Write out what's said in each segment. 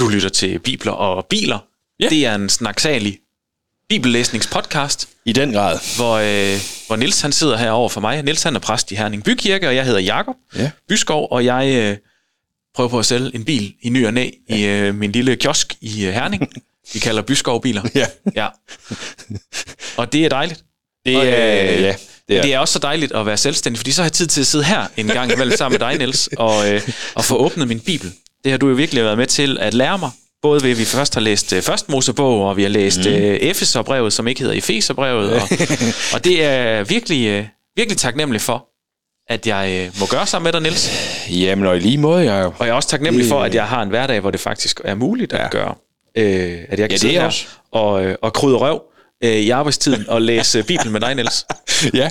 Du lytter til Bibler og Biler. Ja. Det er en snaksalig bibellæsningspodcast, I den grad. hvor, øh, hvor Nils han sidder her over for mig. Nils han er præst i Herning Bykirke, og jeg hedder Jakob Ja. Byskov, og jeg øh, prøver på at sælge en bil i ny og næ i øh, min lille kiosk i øh, Herning. Vi kalder Byskov Biler. Ja. ja. Og det er dejligt. Det Og, er, øh, ja, Det er, det er også så dejligt at være selvstændig, fordi så har jeg tid til at sidde her en gang imellem sammen med dig, Niels, og, øh, og få åbnet min bibel. Det har du jo virkelig været med til at lære mig. Både ved, at vi først har læst øh, først Mosebog, og vi har læst mm. øh, Efeserbrevet, som ikke hedder Efeserbrevet. Og, og det er virkelig, øh, virkelig taknemmelig for, at jeg øh, må gøre sammen med dig, Niels. Jamen, og i lige måde, jeg Og jeg er også taknemmelig for, at jeg har en hverdag, hvor det faktisk er muligt at Ja. gøre. Øh, at jeg kan Ja, sidde er her også. og, øh, og krydre røv øh, i arbejdstiden og læse Bibelen med dig, Niels. ja.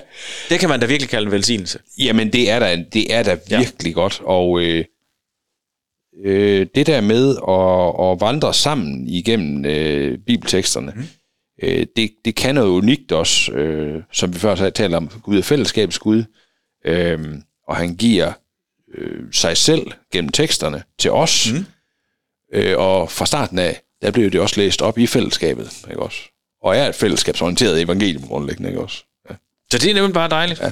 Det kan man da virkelig kalde en velsignelse. Jamen, det er da, det er da Ja. virkelig godt, og øh, øh, det der med at, at vandre sammen igennem øh, bibelteksterne, mm. øh, det, det kan noget unikt også, øh, som vi før har talt om, Gud er fællesskabets Gud, øh, og han giver øh, sig selv gennem teksterne til os, mm. øh, og fra starten af, der blev det også læst op i fællesskabet, ikke også? Og er et fællesskabsorienteret evangelium grundlæggende, ikke også? Ja. Så det er nemlig bare dejligt. Ja.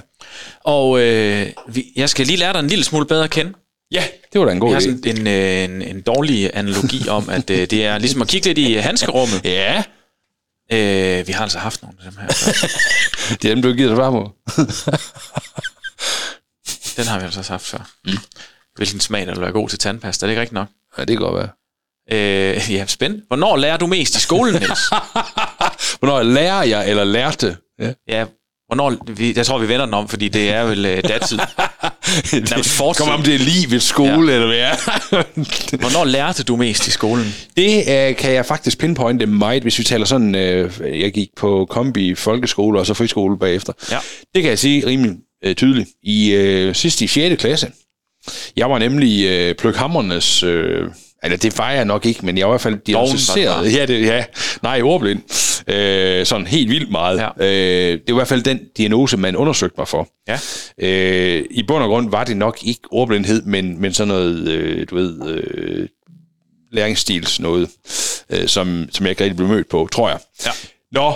Og øh, vi, jeg skal lige lære dig en lille smule bedre at kende. ja, det var da en god Vi har idé. sådan en, øh, en, en dårlig analogi om, at øh, det er ligesom at kigge lidt i handskerummet. Ja, Øh, vi har altså haft nogle af dem her. det er dem, du giver dig på. Den har vi altså også haft før. Mm. Hvilken smag der vil være god til tandpasta, er det ikke rigtigt nok? Ja, det kan godt være. Øh, ja, spændende. Hvornår lærer du mest i skolen, Niels? Hvornår lærer jeg, eller lærte? Ja. ja, hvornår, vi, jeg tror, vi vender den om, fordi det er vel øh, datid. Nærmest fortid. Kom om det er livet skole, ja. eller hvad er. Hvornår lærte du mest i skolen? Det øh, kan jeg faktisk pinpointe meget, hvis vi taler sådan, øh, jeg gik på kombi folkeskole og så friskole bagefter. Ja. Det kan jeg sige rimelig øh, tydeligt. I øh, sidst i 6. klasse, jeg var nemlig øh, pløkhammernes... Øh, eller det var jeg nok ikke, men jeg var i hvert fald det Ja, det, ja, nej, ordblind. Øh, sådan helt vildt meget. Ja. Øh, det var i hvert fald den diagnose, man undersøgte mig for. Ja. Øh, I bund og grund var det nok ikke ordblindhed, men, men sådan noget, øh, du ved, øh, læringsstils noget, øh, som, som jeg ikke rigtig blev mødt på, tror jeg. Ja. Nå,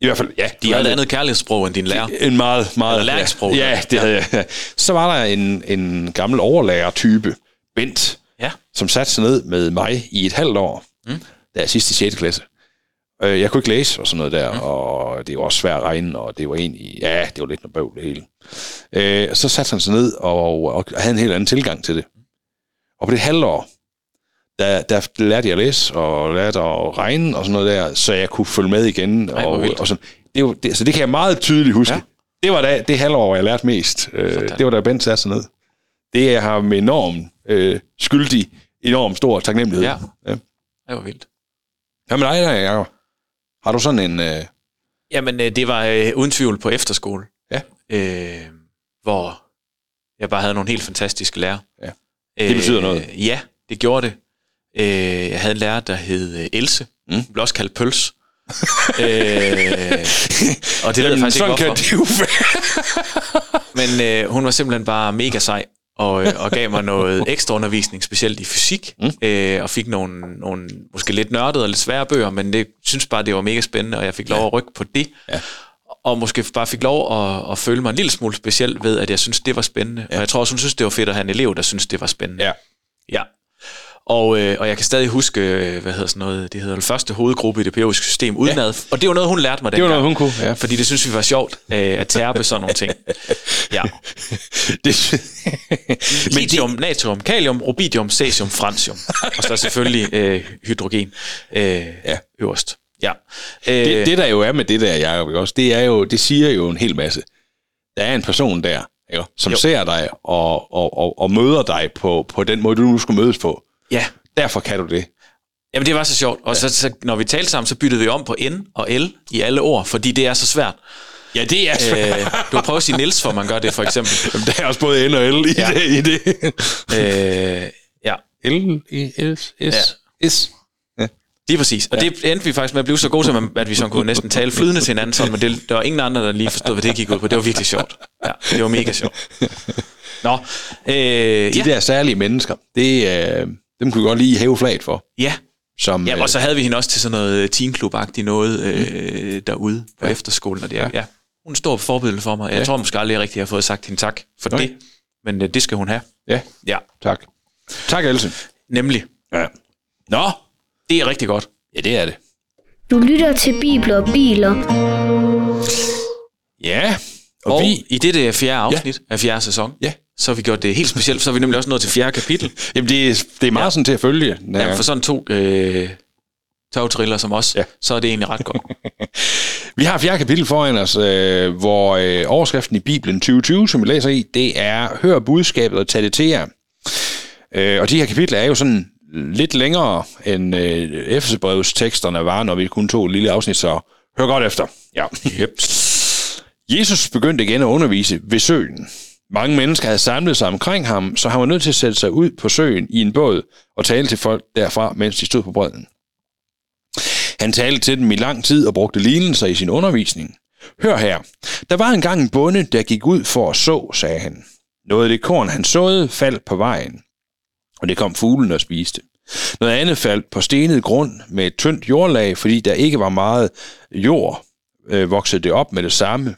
i hvert fald, ja. De har et andet kærlighedssprog end din lærer. En meget, meget... Læringssprog. Ja, ja det havde jeg. Så var der en, en gammel overlærer-type, Bent, Ja. som satte sig ned med mig i et halvt år, mm. da jeg sidst i 6. klasse. Øh, Jeg kunne ikke læse og sådan noget der, mm. og det var også svært at regne, og det var egentlig, ja, det var lidt noget bøvl det hele. Øh, Så satte han sig ned og, og havde en helt anden tilgang til det. Og på det halve år, der, der lærte jeg at læse og lærte at regne og sådan noget der, så jeg kunne følge med igen. Ej, og, og sådan. Det, var, det, så det kan jeg meget tydeligt huske. Ja. Det var da, det halvår, jeg lærte mest. Øh, det var da Bent satte sig ned. Det er ham enormt øh, skyldig, enormt stor taknemmelighed. Ja. ja. Det var vildt. Hvad med dig der, Jacob? Har du sådan en... Øh, Jamen, øh, det var øh, uden tvivl på efterskole. Ja. Øh, hvor jeg bare havde nogle helt fantastiske lærere. Ja. Det betyder noget. Øh, ja, det gjorde det. Øh, jeg havde en lærer, der hed øh, Else. Mm. Blev også kaldt Pøls. øh, og det ved jeg faktisk ikke, sådan kan hvorfor. det jo være. Men øh, hun var simpelthen bare mega sej, og, øh, og gav mig noget ekstra undervisning, specielt i fysik, mm. øh, og fik nogle, nogle måske lidt nørdede og lidt svære bøger, men det synes bare, det var mega spændende, og jeg fik lov at rykke på det. Ja. Og måske bare fik lov at, at føle mig en lille smule speciel ved, at jeg synes, det var spændende. Ja. Og jeg tror også, hun synes, det var fedt at have en elev, der synes, det var spændende. Ja. Ja. Og, øh, og jeg kan stadig huske, øh, hvad hedder sådan noget, det hedder den første hovedgruppe i det pædagogiske system udenad. Ja. Og det var noget, hun lærte mig Det var dengang. noget, hun kunne, ja. Fordi det synes vi var sjovt, øh, at tærpe sådan nogle ting. Ja. det, Lithium, natrium, kalium, rubidium, cesium, francium. Og så selvfølgelig øh, hydrogen øh, ja. øverst. Ja. Øh, det, det der jo er med det der, Jacob, også, det, er jo, det siger jo en hel masse. Der er en person der, ikke, som jo. ser dig og, og, og, og møder dig på, på den måde, du nu skulle mødes på. Ja. Derfor kan du det. Jamen, det var så sjovt. Og så, så, når vi talte sammen, så byttede vi om på N og L i alle ord, fordi det er så svært. Ja, det er Øh, du har prøvet at sige Niels, for man gør det, for eksempel. Jamen, der er også både N og L i Ja. ja. det. I det. Øh, ja, L, E, S, S, Ja. S. lige præcis. Og ja. det endte vi faktisk med at blive så gode til, at vi så kunne næsten tale flydende til hinanden, sådan, men det, der var ingen andre, der lige forstod, hvad det gik ud på. Det var virkelig sjovt. Ja, det var mega sjovt. Nå, øh, De ja. der særlige mennesker, det, øh, dem kunne vi godt lige hæve flaget for. Ja, Som, ja øh, og så havde vi hende også til sådan noget teenklub-agtigt noget øh, derude på efterskolen. Og det, ja. ja. Hun er stor forbillede for mig. Jeg Ja. tror måske aldrig, jeg rigtig har fået sagt hende tak for Nej. det. Men øh, det skal hun have. Ja, Ja, tak. Tak, Else. nemlig. Ja. Nå, Det er rigtig godt. ja, det er det. Du lytter til Bibler og Biler. Ja, og, Og vi... i dette fjerde afsnit ja. af fjerde sæson, Ja. Så har vi gjort det helt specielt, så er vi nemlig også nået til fjerde kapitel. Jamen, det er, det er meget ja. sådan til at følge. Ja. For sådan to øh, togtriller som os, Ja. så er det egentlig ret godt. Vi har fjerde kapitel foran os, øh, hvor øh, overskriften i Bibelen 2020, som vi læser i, det er Hør budskabet og tag det til jer. Øh, og de her kapitler er jo sådan lidt længere end øh, Efesebrevs teksterne var, når vi kun tog et lille afsnit, så hør godt efter. Ja. Yep. Jesus begyndte igen at undervise ved søen. Mange mennesker havde samlet sig omkring ham, så han var nødt til at sætte sig ud på søen i en båd og tale til folk derfra, mens de stod på bredden. Han talte til dem i lang tid og brugte lignelser i sin undervisning. Hør her. Der var engang en bonde, der gik ud for at så, sagde han. Noget af det korn, han såede, faldt på vejen, og det kom fuglen og spiste. Noget andet faldt på stenet grund med et tyndt jordlag, fordi der ikke var meget jord, øh, voksede det op med det samme.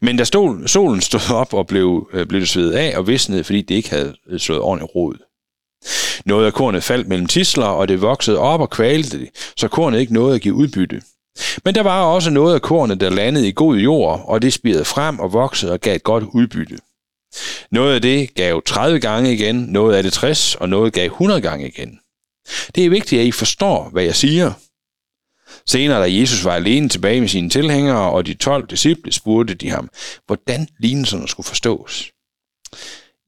Men da stol, solen stod op og blev, øh, blev det svedet af og visnede, fordi det ikke havde øh, slået ordentligt rod. Noget af kornet faldt mellem tisler, og det voksede op og kvalte det, så kornet ikke nåede at give udbytte. Men der var også noget af kornet, der landede i god jord, og det spirede frem og voksede og gav et godt udbytte. Noget af det gav 30 gange igen, noget af det 60, og noget gav 100 gange igen. Det er vigtigt, at I forstår, hvad jeg siger. Senere, da Jesus var alene tilbage med sine tilhængere og de 12 disciple, spurgte de ham, hvordan lignelserne skulle forstås.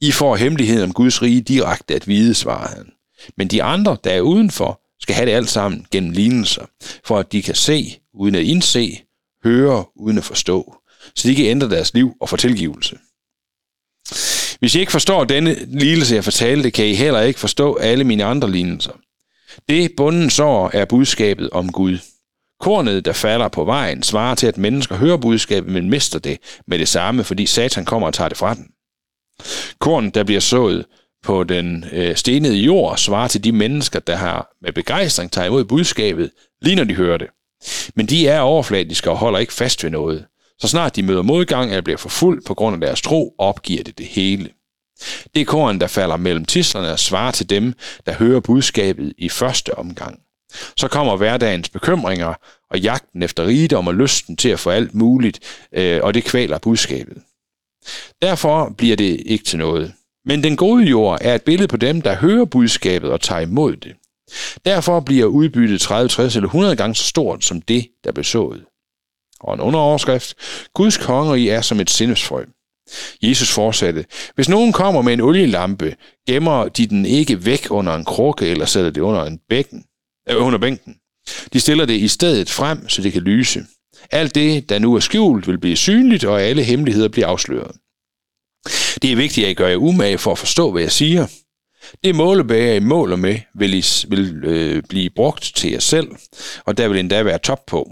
I får hemmeligheden om Guds rige direkte at vide, svarede han. Men de andre, der er udenfor, skal have det alt sammen gennem lignelser, for at de kan se uden at indse, høre uden at forstå, så de kan ændre deres liv og få tilgivelse. Hvis I ikke forstår denne lignelse, jeg fortalte, kan I heller ikke forstå alle mine andre lignelser. Det bunden sår er budskabet om Gud. Kornet, der falder på vejen, svarer til, at mennesker hører budskabet, men mister det med det samme, fordi Satan kommer og tager det fra den. Korn, der bliver sået på den øh, stenede jord, svarer til de mennesker, der har med begejstring taget imod budskabet, lige når de hører det. Men de er overfladiske og holder ikke fast ved noget. Så snart de møder modgang eller bliver forfulgt på grund af deres tro, opgiver det det hele. Det er korn, der falder mellem tislerne og svarer til dem, der hører budskabet i første omgang. Så kommer hverdagens bekymringer og jagten efter rigdom og lysten til at få alt muligt, øh, og det kvæler budskabet. Derfor bliver det ikke til noget. Men den gode jord er et billede på dem, der hører budskabet og tager imod det. Derfor bliver udbyttet 30, 60 eller 100 gange så stort som det, der blev sået. Og en underoverskrift. Guds i er som et sindesfrø. Jesus fortsatte, hvis nogen kommer med en olielampe, gemmer de den ikke væk under en krukke eller sætter det under en bækken, øh, under bænken. De stiller det i stedet frem, så det kan lyse. Alt det, der nu er skjult, vil blive synligt, og alle hemmeligheder bliver afsløret. Det er vigtigt, at I gør jer umage for at forstå, hvad jeg siger. Det målebæger, I måler med, vil, I, vil øh, blive brugt til jer selv, og der vil endda være top på.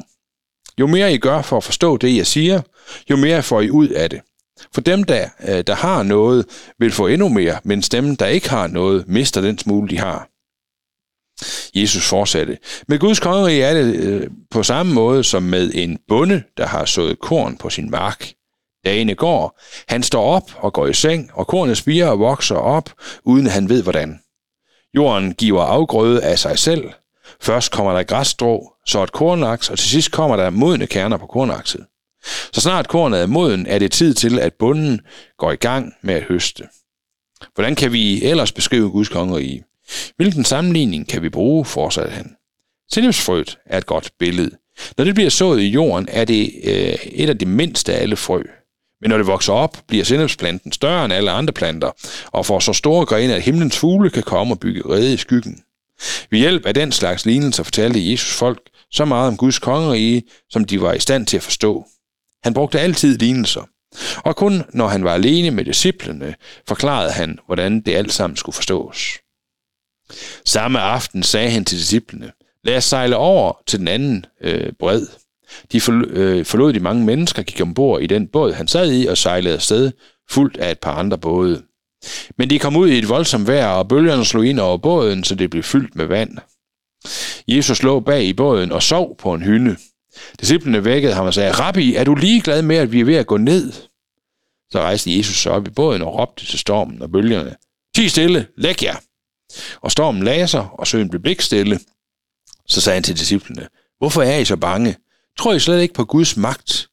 Jo mere I gør for at forstå det, jeg siger, jo mere får I ud af det. For dem, der, øh, der har noget, vil få endnu mere, mens dem, der ikke har noget, mister den smule, de har. Jesus fortsatte. Med Guds kongerige er det øh, på samme måde som med en bonde, der har sået korn på sin mark. Dagene går, han står op og går i seng, og kornet spiger og vokser op, uden han ved hvordan. Jorden giver afgrøde af sig selv. Først kommer der græsstrå, så et kornaks, og til sidst kommer der modne kerner på kornakset. Så snart kornet er moden, er det tid til, at bunden går i gang med at høste. Hvordan kan vi ellers beskrive Guds kongerige? Hvilken sammenligning kan vi bruge, fortsatte han. Sennepsfrøet er et godt billede. Når det bliver sået i jorden, er det øh, et af de mindste af alle frø. Men når det vokser op, bliver sennepsplanten større end alle andre planter, og får så store grene, at himlens fugle kan komme og bygge rede i skyggen. Ved hjælp af den slags lignelser fortalte Jesus folk så meget om Guds kongerige, som de var i stand til at forstå. Han brugte altid lignelser, og kun når han var alene med disciplene, forklarede han, hvordan det alt sammen skulle forstås. Samme aften sagde han til disciplene, lad os sejle over til den anden øh, bred. De forl- øh, forlod de mange mennesker, gik ombord i den båd, han sad i, og sejlede afsted, fuldt af et par andre både. Men de kom ud i et voldsomt vejr, og bølgerne slog ind over båden, så det blev fyldt med vand. Jesus lå bag i båden og sov på en hynde. Disciplene vækkede ham og sagde, Rabbi, er du ligeglad med, at vi er ved at gå ned? Så rejste Jesus sig op i båden og råbte til stormen og bølgerne, Ti stille, læg jer! Og stormen lagde sig, og søen blev blikstille. Så sagde han til disciplene, Hvorfor er I så bange? Tror I slet ikke på Guds magt?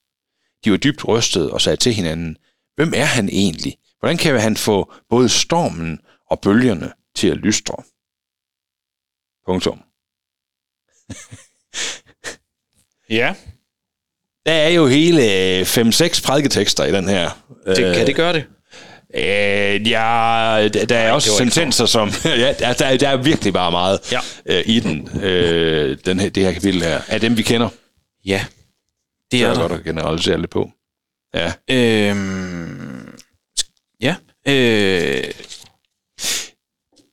De var dybt rystede og sagde til hinanden, Hvem er han egentlig? Hvordan kan han få både stormen og bølgerne til at lystre? Punktum. Ja. Der er jo hele 5-6 prædiketekster i den her. Det, kan det gøre det? Øh, ja, der, er også var ikke sentenser, som... ja, der, der, er virkelig bare meget Ja. øh, i den, øh, den her, det her kapitel her. Af dem, vi kender. Ja. Det er er der. godt at generalisere lidt på. Ja. Øhm, ja. Øh,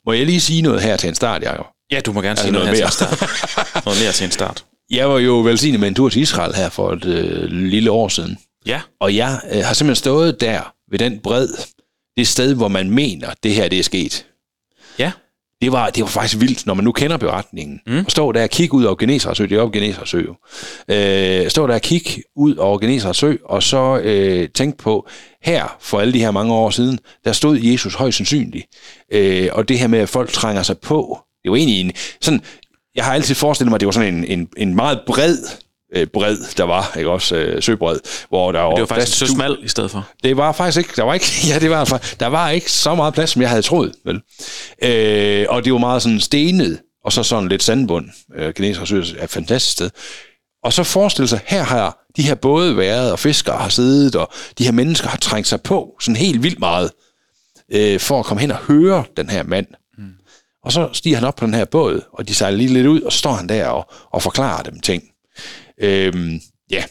Må jeg lige sige noget her til en start, Jacob? ja, du må gerne Altså sige noget, noget her til en start. noget mere til en start. Jeg var jo velsignet med en tur til Israel her for et øh, lille år siden. Ja. Og jeg øh, har simpelthen stået der ved den bred, det sted, hvor man mener, det her det er sket. Ja. Det var, det var faktisk vildt, når man nu kender beretningen. Mm. Og står der og kigge ud over Genesaret sø, det er jo Genesaret sø jo. Øh, står der og kigge ud over Genesaret sø, og så øh, tænk på, her for alle de her mange år siden, der stod Jesus højst sandsynligt. Øh, og det her med, at folk trænger sig på, det var egentlig en, sådan, jeg har altid forestillet mig, at det var sådan en, en, en meget bred øh, bred, der var, ikke også øh, søbred, hvor der Det var faktisk så plads til- smal i stedet for. det var faktisk ikke, der var ikke, ja, det var, fa- der var ikke så meget plads, som jeg havde troet, vel? Øh, og det var meget sådan stenet, og så sådan lidt sandbund. Øh, Geneser Sø er et fantastisk sted. Og så forestille sig, her har de her både været, og fiskere har siddet, og de her mennesker har trængt sig på sådan helt vildt meget, øh, for at komme hen og høre den her mand. Mm. Og så stiger han op på den her båd, og de sejler lige lidt ud, og så står han der og, og forklarer dem ting. Øhm, ja,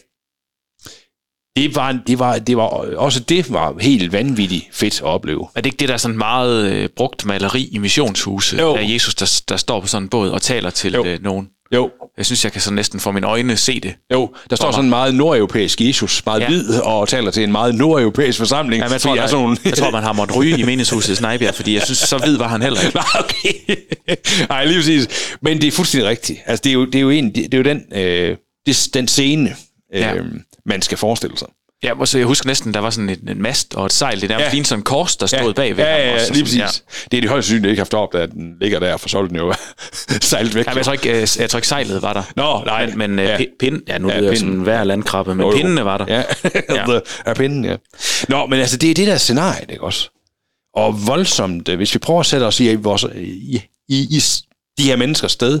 det var, det var, det var, også det var helt vanvittigt fedt at opleve. Er det ikke det, der er sådan meget øh, brugt maleri i missionshuse? Jo. Af Jesus, der, der står på sådan en båd og taler til Jo. øh, nogen. Jo, Jeg synes, jeg kan så næsten få mine øjne se det. jo, der står sådan en meget nordeuropæisk Jesus, meget Ja. ja. hvid, og taler til en meget nordeuropæisk forsamling. Jamen, jeg, tror, der, er sådan jeg tror, man har måttet ryge i menighedshuset i Snejbjerg, fordi jeg synes, så hvid var han heller ikke. Nej, okay. Nej, lige præcis. Men det er fuldstændig rigtigt. Altså, det er jo, det er jo, en, det er jo den, øh, det, den scene, øh, Ja. ja. man skal forestille sig. Ja, og så jeg husker næsten, der var sådan en, en mast og et sejl. Det der Ja. ja. lignede sådan en kors, der stod ja, bagved ja, ja, også, ja, lige præcis. Ja. Det er de højst sandsynligt ikke haft op, at den ligger der, for så den jo sejlet væk. Ja, men jeg tror ikke, øh, jeg tror ikke sejlet var der. Nå, nej. Men, men Ja. ja. pind, ja, nu Ja, ja, ved jeg hver landkrabbe, men Jo, jo. pindene var der. Ja, Ja. ja. pinden, ja. Nå, men altså, det er det der scenarie, ikke også? Og voldsomt, øh, hvis vi prøver at sætte os i, vores, i, i, i de her menneskers sted,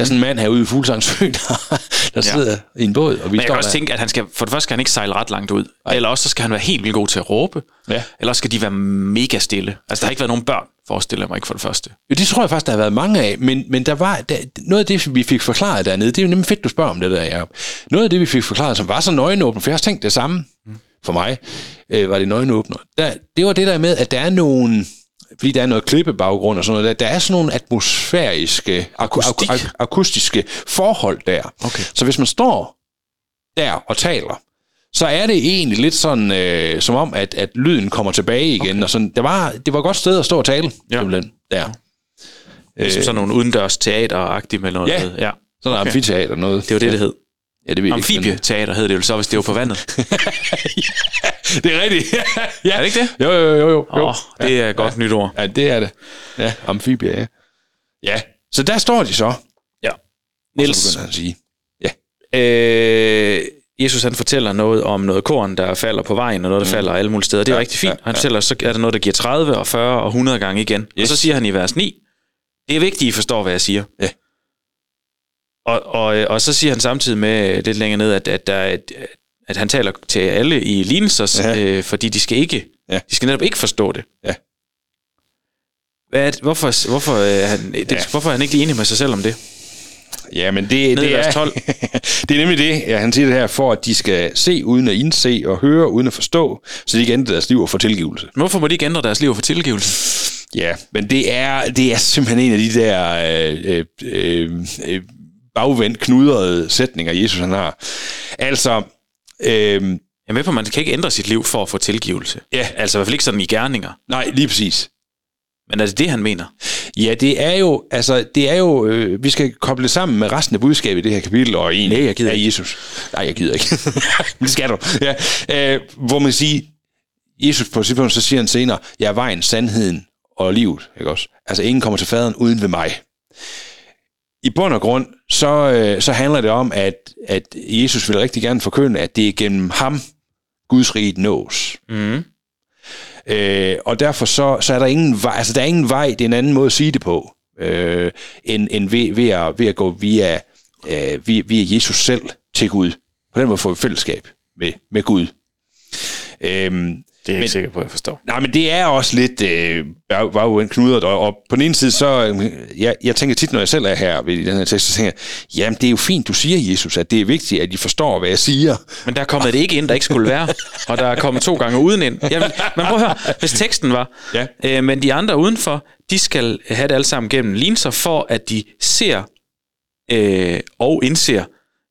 der er sådan en mand herude i Fuglsangsø, der, der sidder i en båd, og vi Men jeg kan også der. tænke, at han skal, for det første skal han ikke sejle ret langt ud. Ej. Eller også så skal han være helt vildt god til at råbe. Ja. Eller også skal de være mega stille. Altså, der har ikke været nogen børn, forestiller jeg mig ikke for det første. Jo, det tror jeg faktisk, der har været mange af, men, men der var, der, noget af det, vi fik forklaret dernede, det er jo nemlig fedt, du spørger om det der, Jacob. Noget af det, vi fik forklaret, som var så nøgenåbent, for jeg har tænkt det samme for mig, øh, var det nøgenåbner. Der, det var det der med, at der er nogle, fordi der er noget klippebaggrund og sådan noget, der, der er sådan nogle atmosfæriske, aku, aku, Akustik. ak, akustiske forhold der. Okay. Så hvis man står der og taler, så er det egentlig lidt sådan, øh, som om, at, at lyden kommer tilbage igen. Okay. Og sådan, det, var, det var et godt sted at stå og tale, Ja. simpelthen, der. Ligesom sådan nogle udendørs teater med noget. Ja. med- ja. Sådan. Okay. amfiteater noget. Det var det, det hed. Ja, det ved Amfibieteater hed det jo så, hvis det var på vandet. men- Det er rigtigt. ja. Er det ikke det? Jo, jo, jo, jo. Åh, oh, det er et godt nyt ord. Ja, det er det. Ja, amfibie, ja. Ja, så der står de så. Ja. Og så Niels, begynder han at sige. øh, Jesus han fortæller noget om noget korn, der falder på vejen, og noget, der falder alle mulige steder. Det er Ja, rigtig fint. ja, Han ja. fortæller, så er der noget, der giver 30 og 40 og 100 gange igen. Yes. Og så siger han i vers 9, det er vigtigt, I forstår, hvad jeg siger. Ja. Og, og, øh, og så siger han samtidig med lidt længere ned, at, at, der er et, at han taler til alle i lignelser, Ja. øh, fordi de skal ikke, Ja. de skal netop ikke forstå det. Ja. Hvad hvorfor, hvorfor, er han, det, Ja. hvorfor er han ikke enig med sig selv om det? Ja, men det, det, er, 12. det er nemlig det, ja, han siger det her, for at de skal se uden at indse og høre uden at forstå, så de kan ændre deres liv og få tilgivelse. Hvorfor må de ikke ændre deres liv for tilgivelse? Ja, men det er, det er simpelthen en af de der øh, øh, øh, bagvendt knudrede sætninger, Jesus han har. Altså, øh, Jeg er med på, at man kan ikke ændre sit liv for at få tilgivelse. Ja. Altså i hvert fald ikke sådan i gerninger. Nej, lige præcis. Men er det det, han mener? Ja, det er jo, altså, det er jo, øh, vi skal koble det sammen med resten af budskabet i det her kapitel, og en Nej, jeg gider af ikke. Jesus. Nej, jeg gider ikke. Det skal du. Ja. Øh, hvor man siger, Jesus på et tidspunkt, så siger han senere, jeg er vejen, sandheden og livet. Ikke også? Altså, ingen kommer til faderen uden ved mig. I bund og grund, så, øh, så handler det om, at, at Jesus vil rigtig gerne forkynde, at det er gennem ham, Guds rige nås. Mm. Øh, og derfor så, så er der ingen vej, altså der er ingen vej, det er en anden måde at sige det på, øh, end, end ved, ved, at, ved at gå via, øh, via, via Jesus selv til Gud. På den måde får vi fællesskab med, med Gud. Øhm, Det er jeg Men- ikke sikker på, at jeg forstår. Nej, men det er også lidt øh, var, jo en knudret, og, og på den ene side, så, øh, jeg, jeg tænker tit, når jeg selv er her ved den her tekst, så tænker jeg, jamen det er jo fint, du siger, Jesus, at det er vigtigt, at I forstår, hvad jeg siger. Men der er kommet det ikke ind, der ikke skulle være. Og der er kommet to gange uden ind. Jeg vil, men prøv at høre, hvis teksten var, Ja. øh, men de andre udenfor, de skal have det alle sammen gennem linser, for at de ser øh, og indser,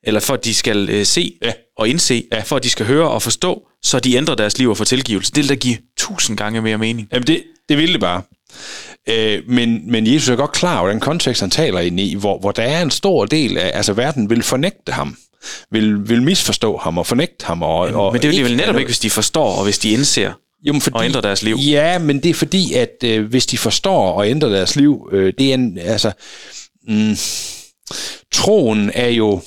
eller for at de skal øh, se Ja. og indse, Ja. for at de skal høre og forstå, så de ændrer deres liv og får tilgivelse. Det vil da give tusind gange mere mening. Jamen, det, det ville det bare. Øh, men, men Jesus er godt klar over den kontekst, han taler ind i, hvor, hvor der er en stor del af, altså verden vil fornægte ham, vil, vil misforstå ham og fornægte ham. Og, og Men det vil de vel netop ikke, hvis de forstår, og hvis de indser. jo, men fordi, og ændrer deres liv. Ja, men det er fordi, at øh, hvis de forstår og ændrer deres liv, øh, det er en, altså, mm, troen er jo,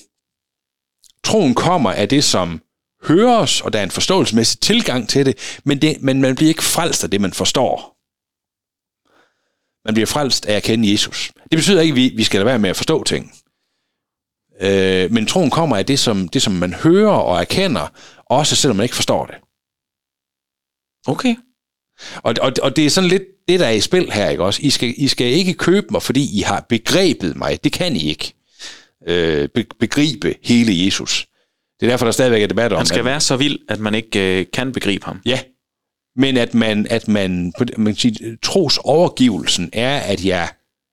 troen kommer af det, som høres, og der er en forståelsesmæssig tilgang til det, men, det, men man bliver ikke frelst af det, man forstår. Man bliver frelst af at kende Jesus. Det betyder ikke, at vi, vi skal lade være med at forstå ting. Øh, men troen kommer af det som, det, som man hører og erkender, også selvom man ikke forstår det. Okay. Og, og, og det er sådan lidt det, der er i spil her, ikke også? I skal, I skal ikke købe mig, fordi I har begrebet mig. Det kan I ikke. Øh, be, begribe hele Jesus. Det er derfor, der stadigvæk er debat om Han skal at- være så vild, at man ikke øh, kan begribe ham. Ja, men at man, at man, på man kan sige, tros overgivelsen er, at jeg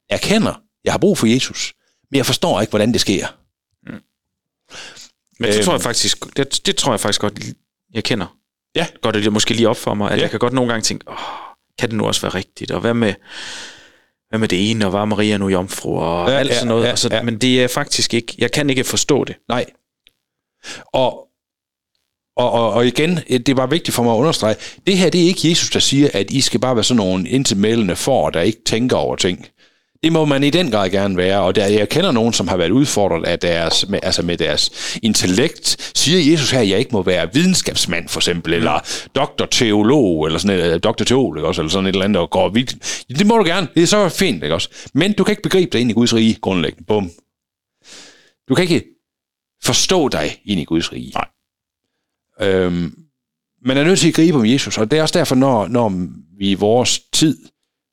erkender, jeg har brug for Jesus, men jeg forstår ikke, hvordan det sker. Men det Øhm. tror jeg faktisk, det, det tror jeg faktisk godt, jeg kender. Ja. Går det måske lige op for mig, at Ja. jeg kan godt nogle gange tænke, Åh, kan det nu også være rigtigt? Og hvad med, hvad med det ene, og var Maria nu jomfru, og Ja, alt ja, sådan noget. ja, altså, ja. Men det er faktisk ikke, jeg kan ikke forstå det. Nej. Og, og, og, og igen, det var vigtigt for mig at understrege, det her det er ikke Jesus, der siger, at I skal bare være sådan nogle indtilmældende for, der ikke tænker over ting. Det må man i den grad gerne være, og der, jeg kender nogen, som har været udfordret af deres, med, altså med deres intellekt. Siger Jesus her, at jeg ikke må være videnskabsmand, for eksempel, eller doktorteolog, eller sådan et, doktorteolog, ikke også, eller sådan et eller andet, og går vildt. Det må du gerne, det er så fint, ikke også? Men du kan ikke begribe dig ind i Guds rige, grundlæggende. Bum. Du kan ikke forstå dig ind i Guds rige. Nej. Øhm, man er nødt til at gribe om Jesus, og det er også derfor, når, når vi i vores tid,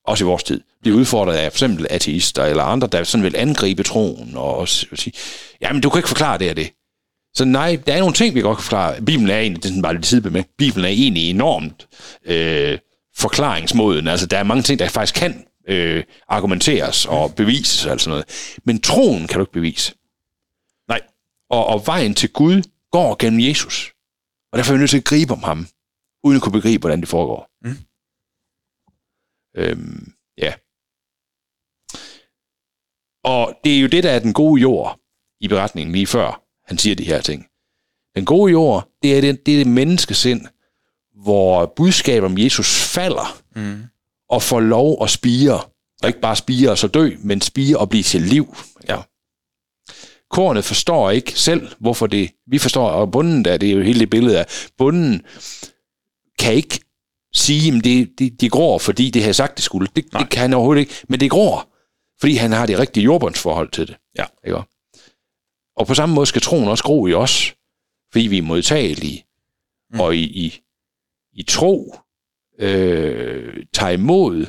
også i vores tid, bliver udfordret af for eksempel ateister eller andre, der sådan vil angribe troen og, og sige, jamen du kan ikke forklare det og det. Så nej, der er nogle ting, vi godt kan forklare. Bibelen er egentlig, det er sådan bare lidt tid med, Bibelen er egentlig enormt øh, forklaringsmoden. Altså der er mange ting, der faktisk kan øh, argumenteres og bevises og sådan noget. Men troen kan du ikke bevise. Og, og vejen til Gud går gennem Jesus. Og derfor er vi nødt til at gribe om ham, uden at kunne begribe, hvordan det foregår. Mm. Øhm, ja. Og det er jo det, der er den gode jord i beretningen lige før, han siger de her ting. Den gode jord, det er det, det, er det menneskesind, hvor budskabet om Jesus falder Mm. og får lov at spire. Og ikke bare spire og så dø, men spire og blive til liv. Ja. Kornet forstår ikke selv, hvorfor det... Vi forstår, og bunden der, det er jo hele det billede af, bunden kan ikke sige, at det, det, det gror, fordi det har sagt, det skulle. Det, det kan han overhovedet ikke. Men det gror, fordi han har det rigtige jordbundsforhold til det. Ja. Ikke? Og på samme måde skal troen også gro i os, fordi vi er modtagelige. Mm. Og i, i, i tro øh, tager imod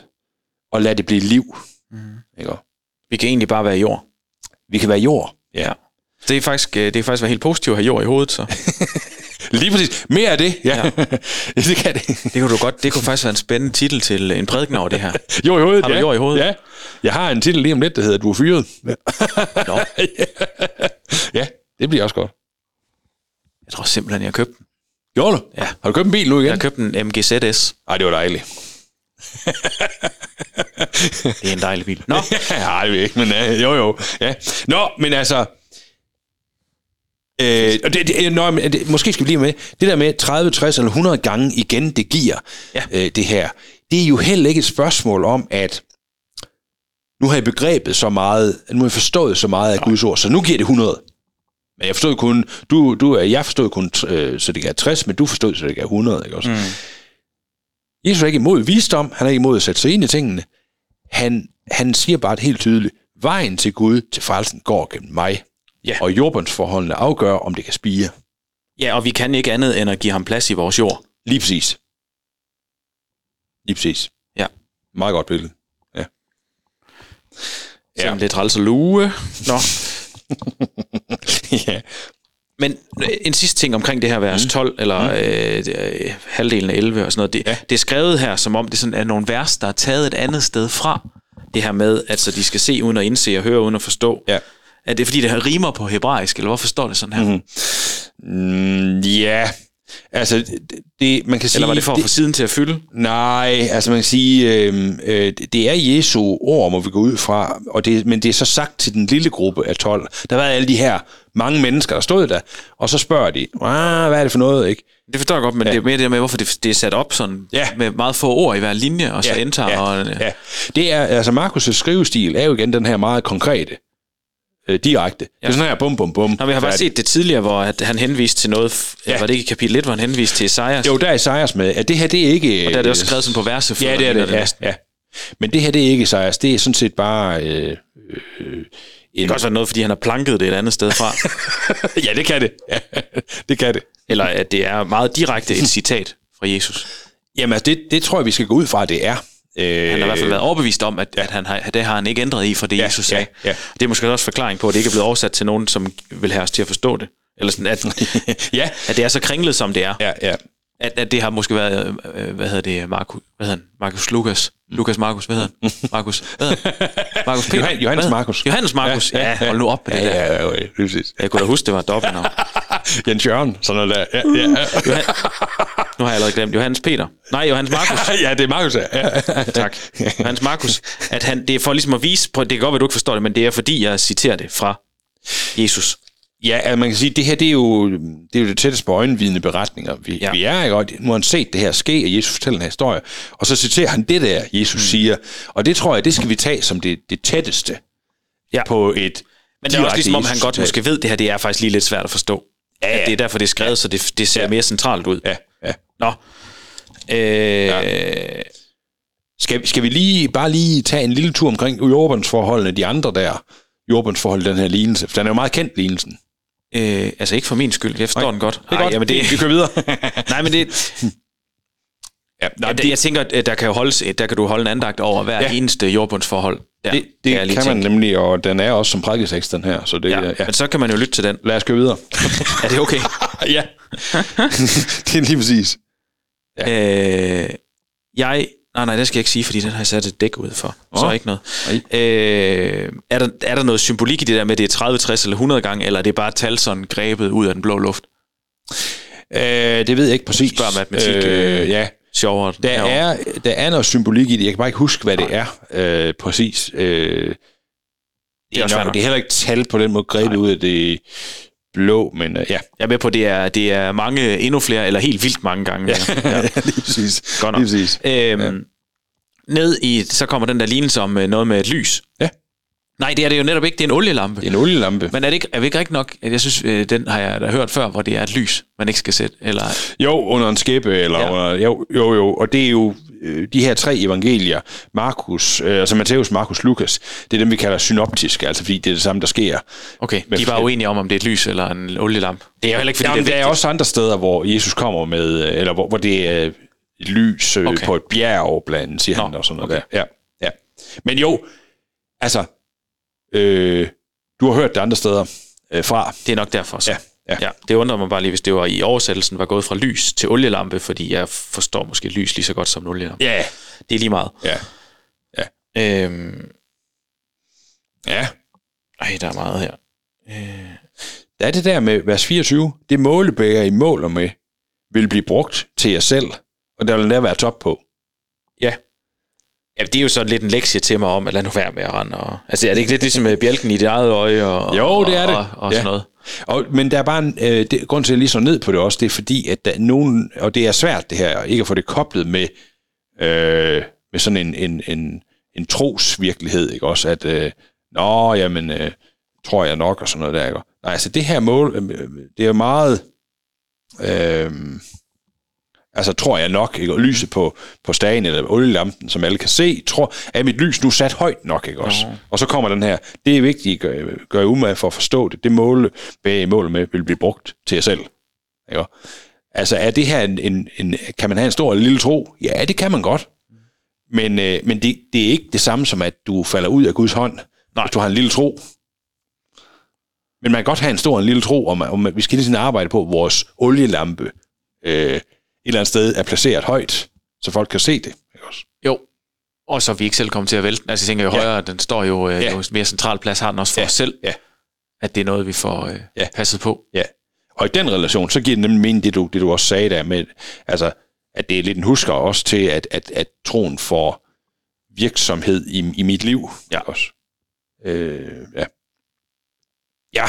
og lad det blive liv. Mm. Ikke? Vi kan egentlig bare være jord. Vi kan være jord. Ja. Det er faktisk, øh, det er faktisk helt positivt at have jord i hovedet, så Lige præcis. Mere af det. Ja. Ja. det kan det. det kunne du godt, det kunne faktisk være en spændende titel til en prædiken over det her. Jord i hovedet. Har du ja. jord i hovedet? Ja. Jeg har en titel lige om lidt, der hedder Du er fyret. Nå, ja, det bliver også godt. jeg tror simpelthen, jeg købte den. Gjorde du? Ja. Har du købt en bil nu igen? Jeg har købt en MGZS. Ej, det var dejligt. Det er en dejlig bil. Nå, Nej, det ikke, men uh, jo, jo. Ja. Nå, men altså... Øh, og det, det, nå, men det, måske skal vi lige med. Det der med 30, 60 eller 100 gange igen, det giver Ja. øh, det her. Det er jo heller ikke et spørgsmål om, at nu har jeg begrebet så meget, nu har jeg forstået så meget af Guds ord, så nu giver det 100. Men jeg forstod kun, du, du, jeg forstod kun, øh, så det gav 60, men du forstod, så det gav 100, ikke også? Mm. Jesus er ikke imod visdom, han er ikke imod at sætte sig ind i tingene. Han, han siger bare helt tydeligt, vejen til Gud, til frelsen, går gennem mig. Ja. Og jordbundsforholdene afgør, om det kan spire. ja, og vi kan ikke andet end at give ham plads i vores jord. Lige præcis. Lige præcis. Ja. Meget godt billede. Ja. Selvom det er træls at lue. Nå, ja. Men øh, en sidste ting omkring det her vers 12, eller øh, det, øh, halvdelen af 11 og sådan noget, det, Ja. det er skrevet her, som om det sådan er nogle vers, der er taget et andet sted fra. Det her med, at så de skal se uden at indse og høre uden at forstå. Ja. Er det fordi, det her rimer på hebraisk, eller hvorfor står det sådan her? Mm-hmm. Mm, ja. Altså, det, man kan sige... Eller var det for at få siden til at fylde? Nej, altså man kan sige, øh, øh, det er Jesu ord, må vi gå ud fra, og det, men det er så sagt til den lille gruppe af 12. Der har været alle de her mange mennesker, der stod der, og så spørger de, "Ah, hvad er det for noget, ikke? Det forstår jeg godt, men ja. det er mere det der med, hvorfor det, det er sat op sådan, Ja. med meget få ord i hver linje, og så ja. enter. ja, og, ja. Det er, altså Markus' skrivestil er jo igen den her meget konkrete, øh, direkte. Ja. Det er sådan her, bum, bum, bum. Nå, vi har bare færdig. set det tidligere, hvor at han henviste til noget, ja. Ja. var det ikke i kapitel 1, hvor han henviste til Esajas? Jo, der er Esajas med, at det her, det er ikke... og der er det også skrevet sådan på verse. Ja, det er det, ja, ja. Men det her, det er ikke Esajas, det er sådan set bare... Øh, øh, Det kan også være noget, fordi han har planket det et andet sted fra. ja, det kan det. Ja, det kan det. Eller at det er meget direkte et citat fra Jesus. Jamen, altså, det, det tror jeg, vi skal gå ud fra, at det er. Øh, Han har i hvert fald været overbevist om, at, at han har, det har han ikke ændret i fra det, Ja, Jesus sagde. ja, ja. Det er måske også forklaring på, at det ikke er blevet oversat til nogen, som vil have os til at forstå det. Eller sådan, at, ja, at det er så kringlet, som det er. ja, ja. At, at det har måske været, øh, hvad hedder det, Markus, hvad hedder han? Markus Lukas. Lukas Markus, hvad hedder han? Markus, hvad hedder han? Markus Peter. Johannes? Markus. Johannes Markus, ja, ja, hold nu op med det Ja, der. ja, ja, ja, præcis. Jeg kunne da huske, det var dobbeltnavn. Jens Jørgen, sådan noget der. Ja, ja. Johan, nu har jeg allerede glemt. Johannes Peter. Nej, Johannes Markus. ja, det er Markus, ja. ja. Tak. Hans Markus, at han, det er for ligesom at vise, på, det kan godt være, at du ikke forstår det, men det er fordi, jeg citerer det fra Jesus. Ja, altså man kan sige, det her det er jo det, er jo det tætteste på øjenvidende beretninger, vi, ja. Vi er. Ikke? Og nu har han set det her ske, og Jesus fortæller her historie, og så citerer han det der, Jesus mm. siger. Og det tror jeg, det skal vi tage som det, det tætteste Ja. på et Men det er også ligesom, om han godt måske ved, det her det er faktisk lige lidt svært at forstå. Ja, ja. At det er derfor, det er skrevet, så det, det ser Ja. mere centralt ud. Ja, ja. Nå. Øh, ja. Skal, skal vi lige bare lige tage en lille tur omkring jordbundsforholdene, de andre der jordbundsforhold, den her lignelse? For den er jo meget kendt, lignelsen. øh, altså ikke for min skyld, jeg forstår Nej, den godt. Det er godt. Jamen det, vi kører videre. nej, men det, ja, nej, det, jeg tænker, at der kan, jo holdes, der kan du holde en andagt over hver Ja. ja. eneste jordbundsforhold. Der, det, det lige kan man nemlig, og den er også som prædiketekst, den her. Så det, Ja, ja. ja. men så kan man jo lytte til den. Lad os køre videre. Er det okay? ja. det er lige præcis. Øh, jeg... Nej, nej, det skal jeg ikke sige, fordi den har jeg sat et dæk ud for. Oh. Så ikke noget. Øh, er, der, er der noget symbolik i det der med, at det er 30, 60 eller 100 gange, eller er det bare tal sådan grebet ud af den blå luft? Øh, det ved jeg ikke præcis. Spørg matematik, Øh, øh, ja. Sjovere. Der herovre. er, der er noget symbolik i det. Jeg kan bare ikke huske, hvad det er øh, præcis. Øh, det, er nok, nok. det er heller ikke tal på den måde grebet ud af det blå, men øh, ja. Jeg er med på, det er, det er mange, endnu flere, eller helt vildt mange gange. Ja. ja. lige præcis. Godt nok. Lige præcis. Øhm, ja. Ned i, så kommer den der lignelse om øh, noget med et lys. Ja. Nej, det er det jo netop ikke, det er en olielampe. Det er en olielampe. Men er, det ikke, er vi ikke rigtig nok, at jeg synes, øh, den har jeg da hørt før, hvor det er et lys, man ikke skal sætte, eller... Jo, under en skæppe, eller Ja. under, jo, jo, jo, og det er jo øh, de her tre evangelier, Markus, øh, altså Matthæus, Markus, Lukas, det er dem, vi kalder synoptiske, altså fordi det er det samme, der sker. Okay, de er bare uenige om, om det er et lys eller en olielampe. Det er jo heller ikke, fordi Jamen, det der er er også andre steder, hvor Jesus kommer med, øh, eller hvor, hvor det er et lys Okay. okay. på et bjerg, blandt andet, siger Nå, han, og sådan noget okay. der. Ja, ja. Men jo, altså, øh, du har hørt det andre steder øh, fra. Det er nok derfor så. Ja, ja. ja. Det undrer mig bare lige, hvis det var i oversættelsen var gået fra lys til olielampe, fordi jeg forstår måske lys lige så godt som en olielampe. Ja, Det er lige meget. ja, Øhm, ja. ej, der er meget her. Der er det der med vers 24, det målebæger I måler med, vil blive brugt til jer selv, og der vil der være top på. Ja. Ja, det er jo sådan lidt en lektie til mig om, at lad nu være med at rende. Og, altså, er det ikke lidt ligesom med bjælken i dit eget øje? Og, Jo, det er det. Og, og, og sådan Ja. noget. Og, men der er bare en, øh, det, grund til, at jeg lige så ned på det også, det er fordi, at der er nogen, og det er svært det her, ikke at få det koblet med, øh, med sådan en, en, en, en trosvirkelighed, ikke også, at, øh, nå, jamen, øh, tror jeg nok, og sådan noget der, ikke? Nej, altså det her mål, øh, det er meget, øh, altså tror jeg nok, ikke? Og lyset på, på stagen eller olielampen, som alle kan se, tror, er mit lys nu sat højt nok, ikke også? Og så kommer den her, det er vigtigt, gør, gør jeg umage for at forstå det, det mål, bag mål med, vil blive brugt til jer selv. Ikke? Altså er det her en, en, en, kan man have en stor eller lille tro? Ja, det kan man godt. Men, øh, men det, det er ikke det samme som, at du falder ud af Guds hånd, Nej. hvis du har en lille tro. Men man kan godt have en stor og en lille tro, om, om at vi skal hele tiden arbejde på, vores olielampe øh, eller andet sted er placeret højt, så folk kan se det. Ikke også? Jo. Og så vi ikke selv kommer til at vælte den. Altså, jeg tænker jo Ja. højere, den står jo, øh, Ja. jo mere central plads, har den også for Ja. os selv. Ja. At det er noget, vi får øh, Ja. passet på. Ja. Og i den relation, så giver det nemlig mening, det du, det du også sagde der med, altså, at det er lidt en husker også til, at, at, at troen får virksomhed i, i mit liv. Ja. Også. Øh, ja. Ja.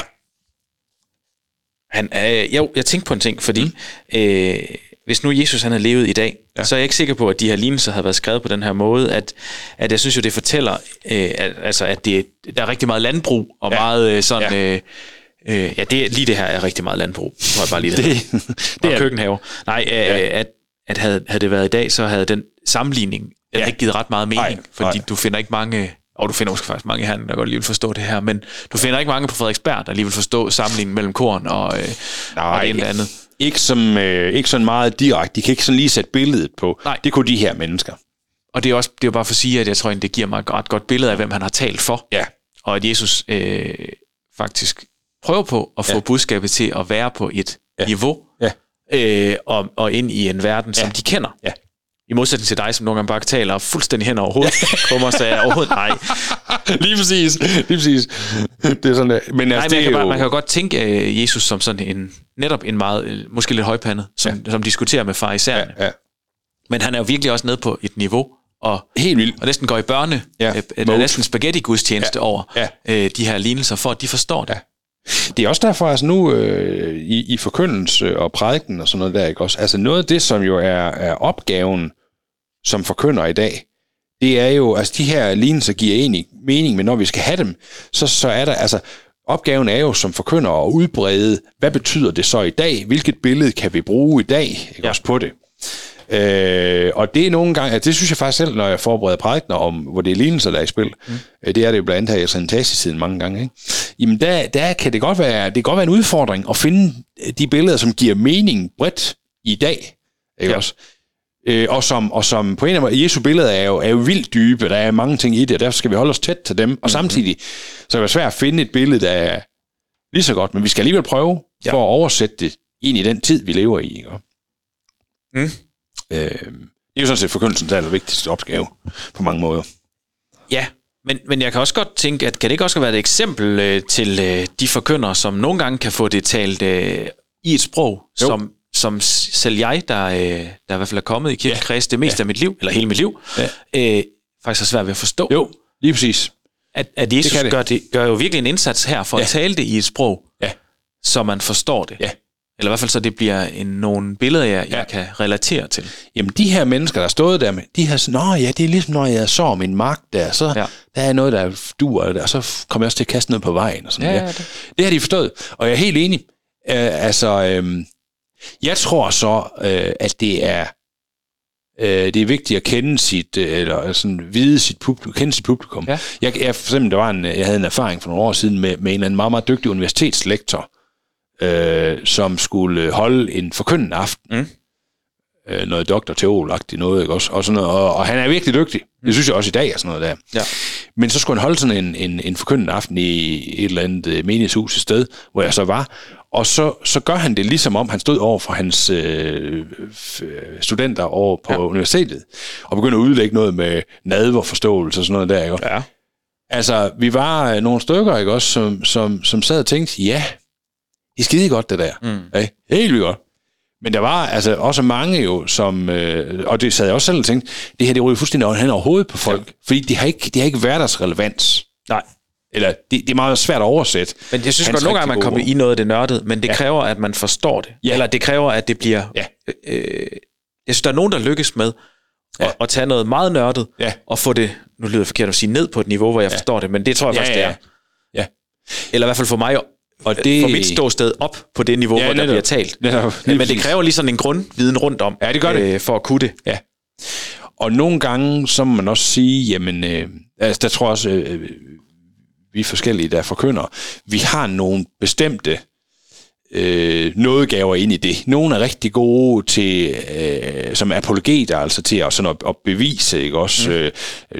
Han, øh, jo, jeg tænkte på en ting, fordi mm. øh, hvis nu Jesus han havde levet i dag, ja. så er jeg ikke sikker på, at de her lignelser havde været skrevet på den her måde, at, at jeg synes jo, det fortæller, øh, at, altså, at det, der er rigtig meget landbrug, og Ja. meget øh, sådan... Ja. Øh, øh, ja, det, lige det her er rigtig meget landbrug, tror jeg bare lige det. Det, det er- køkkenhave. Nej, øh, Ja. at, at havde, havde det været i dag, så havde den sammenligning den Ja. ikke givet ret meget mening, Nej, fordi nej. du finder ikke mange, og du finder måske faktisk mange herinde, der godt lige vil forstå det her, men du finder ikke mange på Frederiksberg, der lige vil forstå sammenligningen mellem korn og, øh, og det ene det andet. Ikke, som, øh, ikke sådan meget direkte. De kan ikke sådan lige sætte billedet på. Nej. Det kunne de her mennesker. Og det er også det er jo bare for at sige, at jeg tror, at det giver mig et ret godt billede af, hvem han har talt for. Ja. Og at Jesus øh, faktisk prøver på at få Ja. budskabet til at være på et Ja. niveau, Ja. øh, og, og ind i en verden, som Ja. de kender. Ja. I modsætning til dig, som nogle gange bare taler fuldstændig hen over hovedet. Kommer så jeg overhovedet nej. lige præcis. Lige præcis. Det er sådan der. Men Nej, altså, man det kan, er bare, jo... man kan jo godt tænke øh, Jesus som sådan en, netop en meget, øh, måske lidt højpandet, som, ja. som diskuterer med farisæerne. Ja. Ja. Men han er jo virkelig også nede på et niveau, og, Helt vildt. og næsten går i børne, Ja. er Mode. næsten spaghetti-gudstjeneste Ja. over Ja. øh, de her lignelser, for at de forstår det. Ja. Det er også derfor, altså nu øh, i, i forkyndelse og prædiken og sådan noget der, ikke også? Altså noget af det, som jo er, er opgaven som forkynder i dag, det er jo, altså de her lignelser giver egentlig mening, men når vi skal have dem, så, så er der, altså opgaven er jo som forkynder at udbrede, hvad betyder det så i dag? Hvilket billede kan vi bruge i dag, ikke Ja. også på det? Øh, og det er nogle gange, altså det synes jeg faktisk selv, når jeg forbereder prædikener om, hvor det er lignelser, der er i spil, mm. det er det jo blandt andet her i Trinitatis-tiden mange gange, ikke? jamen der, der kan det godt, være, det kan godt være en udfordring at finde de billeder, som giver mening bredt i dag, ikke Ja. også? Øh, og, som, og som på en eller anden måde, Jesu billeder er jo, er jo vildt dybe, der er mange ting i det, og derfor skal vi holde os tæt til dem, og Mhm. samtidig så kan det svært at finde et billede, der er lige så godt, men vi skal alligevel prøve Ja. for at oversætte det ind i den tid, vi lever i. Ikke? Mm. Øh, det er jo sådan set forkyndelsens allervigtigste opgave på mange måder. Ja, men, men jeg kan også godt tænke, at kan det ikke også være et eksempel øh, til øh, de forkyndere, som nogle gange kan få det talt øh, i et sprog, Jo. som, som selv jeg, der, øh, der i hvert fald er kommet i kirkekreds det meste Ja. af mit liv, eller hele mit liv, Ja. øh, faktisk har svært ved at forstå. Jo, lige præcis. At, at Jesus det det. gør, det, gør jo virkelig en indsats her for ja. Ja. at tale det i et sprog, Ja. så man forstår det. Ja. Eller i hvert fald så det bliver en, nogle billeder, jeg, Ja. jeg kan relatere til. Jamen, de her mennesker, der stod der med, de har sådan, nå ja, det er ligesom, når jeg så min mark der, så Ja. der er noget, der dur, og så kommer jeg også til at kaste noget på vejen. Og sådan, Ja, ja, det. det har de forstået, og jeg er helt enig. Uh, altså, øhm, jeg tror så, øh, at det er øh, det er vigtigt at kende sit, øh, eller sådan vide sit publikum, kende sit publikum. Ja. Jeg, jeg, for eksempel, der var en, jeg havde en erfaring for nogle år siden med, med en eller anden meget, meget dygtig universitetslektor, øh, som skulle holde en forkyndende aften. Mm. Øh, noget doktor teolagtigt noget, ikke også? Og, sådan noget, og, og han er virkelig dygtig. Det synes jeg også i dag er sådan noget der. Ja. Men så skulle han holde sådan en, en, en forkyndende aften i et eller andet øh, menighedshus et sted, hvor jeg så var. Og så, så gør han det ligesom om, han stod over for hans øh, øh, studenter over på Ja. universitetet, og begynder at udlægge noget med nadverforståelse og sådan noget der, ikke? Ja. Altså, vi var øh, nogle stykker, ikke også, som, som, som sad og tænkte, ja, er skide godt, det der. Mm. Ja, helt vildt godt. Men der var altså også mange jo, som, øh, og det sad jeg også selv og tænkte, det her det ryger fuldstændig hen over hovedet på folk, ja. fordi de har ikke, de har ikke hverdagsrelevans. Nej. Eller det, det er meget svært at oversætte. Men jeg synes godt, nogle gange man kommer i noget af det nørdede, men det Ja. kræver, at man forstår det. Ja. Eller det kræver, at det bliver... Ja. Øh, jeg synes, der er nogen, der lykkes med Ja. at, at tage noget meget nørdet, Ja. og få det, nu lyder det forkert at sige, ned på et niveau, hvor jeg ja. forstår det, men det tror jeg Ja, faktisk, ja, det er. Ja. Eller i hvert fald for mig, Og og det- for mit ståsted op på det niveau, Ja, ja, hvor der netop. bliver talt. Netop. Lige Men det kræver lige sådan en grundviden rundt om, Ja, det gør det. Øh, for at kunne det. Ja. Og nogle gange, så må man også sige, jamen, øh, altså, der tror jeg også, øh, vi er forskellige, der forkynder. Vi har nogle bestemte øh, nådegaver ind i det. Nogle er rigtig gode til, øh, som apologeter, altså til at, sådan at, at bevise, ikke også? Mm. Øh,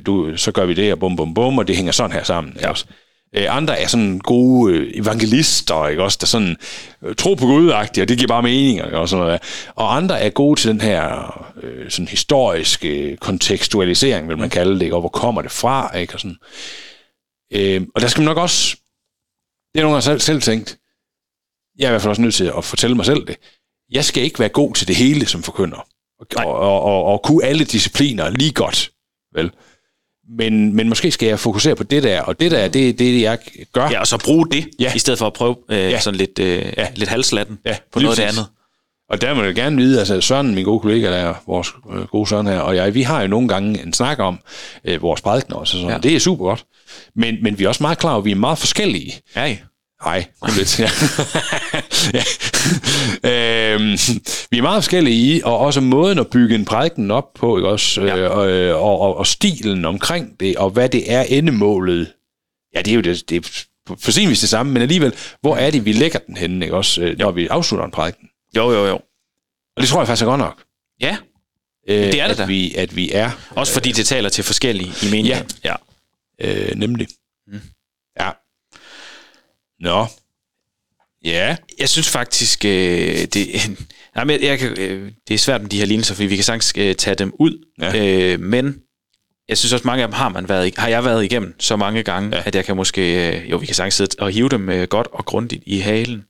du, så gør vi det, og bum, bum, bum, og det hænger sådan her sammen, ikke også? Øh, andre er sådan gode øh, evangelister, ikke også, der sådan øh, tror på gud og det giver bare mening, ikke? og sådan noget. der. Og andre er gode til den her øh, sådan historiske kontekstualisering, vil man kalde det, ikke? og hvor kommer det fra, ikke? Og, sådan. Øh, og der skal man nok også, det er nogle gange selv, selv tænkt, jeg er i hvert fald også nødt til at fortælle mig selv det, jeg skal ikke være god til det hele som forkynder, og, og, og, og, og kunne alle discipliner lige godt, vel? Men, men måske skal jeg fokusere på det der, og det der, det er det, jeg gør. Ja, og så bruge det, Ja. i stedet for at prøve øh, Ja. sådan lidt, øh, Ja. lidt halslatten Ja, på noget af det andet. Og der må jeg gerne vide, altså Søren, min gode kollega, der er vores øh, gode Søren her, og jeg, vi har jo nogle gange en snak om øh, vores prædikener og sådan. Ja. Det er super godt. Men, men vi er også meget klar over, at vi er meget forskellige. Ja, Nej, kun lidt. Ja. ja. øhm, vi er meget forskellige i, og også måden at bygge en prædiken op på, ikke også? Ja. Øh, og, øh, og, og, stilen omkring det, og hvad det er endemålet. Ja, det er jo det, det er for sin vis det samme, men alligevel, hvor er det, vi lægger den henne, ikke også, øh, når vi afslutter en prædiken? Jo, jo, jo. Og det tror jeg faktisk er godt nok. Ja, Øh, det er det at da. vi, at vi er, også fordi det taler til forskellige i meningen. Ja. ja. øh, nemlig. Mm. Nå. Ja. Jeg synes faktisk, øh, det, nej, men jeg kan, øh, det er svært med de her lignelser, fordi vi kan sagtens øh, tage dem ud. Ja. Øh, men jeg synes også, mange af dem har, man været, har jeg været igennem så mange gange, Ja. at jeg kan måske, øh, jo, vi kan sagtens sidde og hive dem øh, godt og grundigt i halen.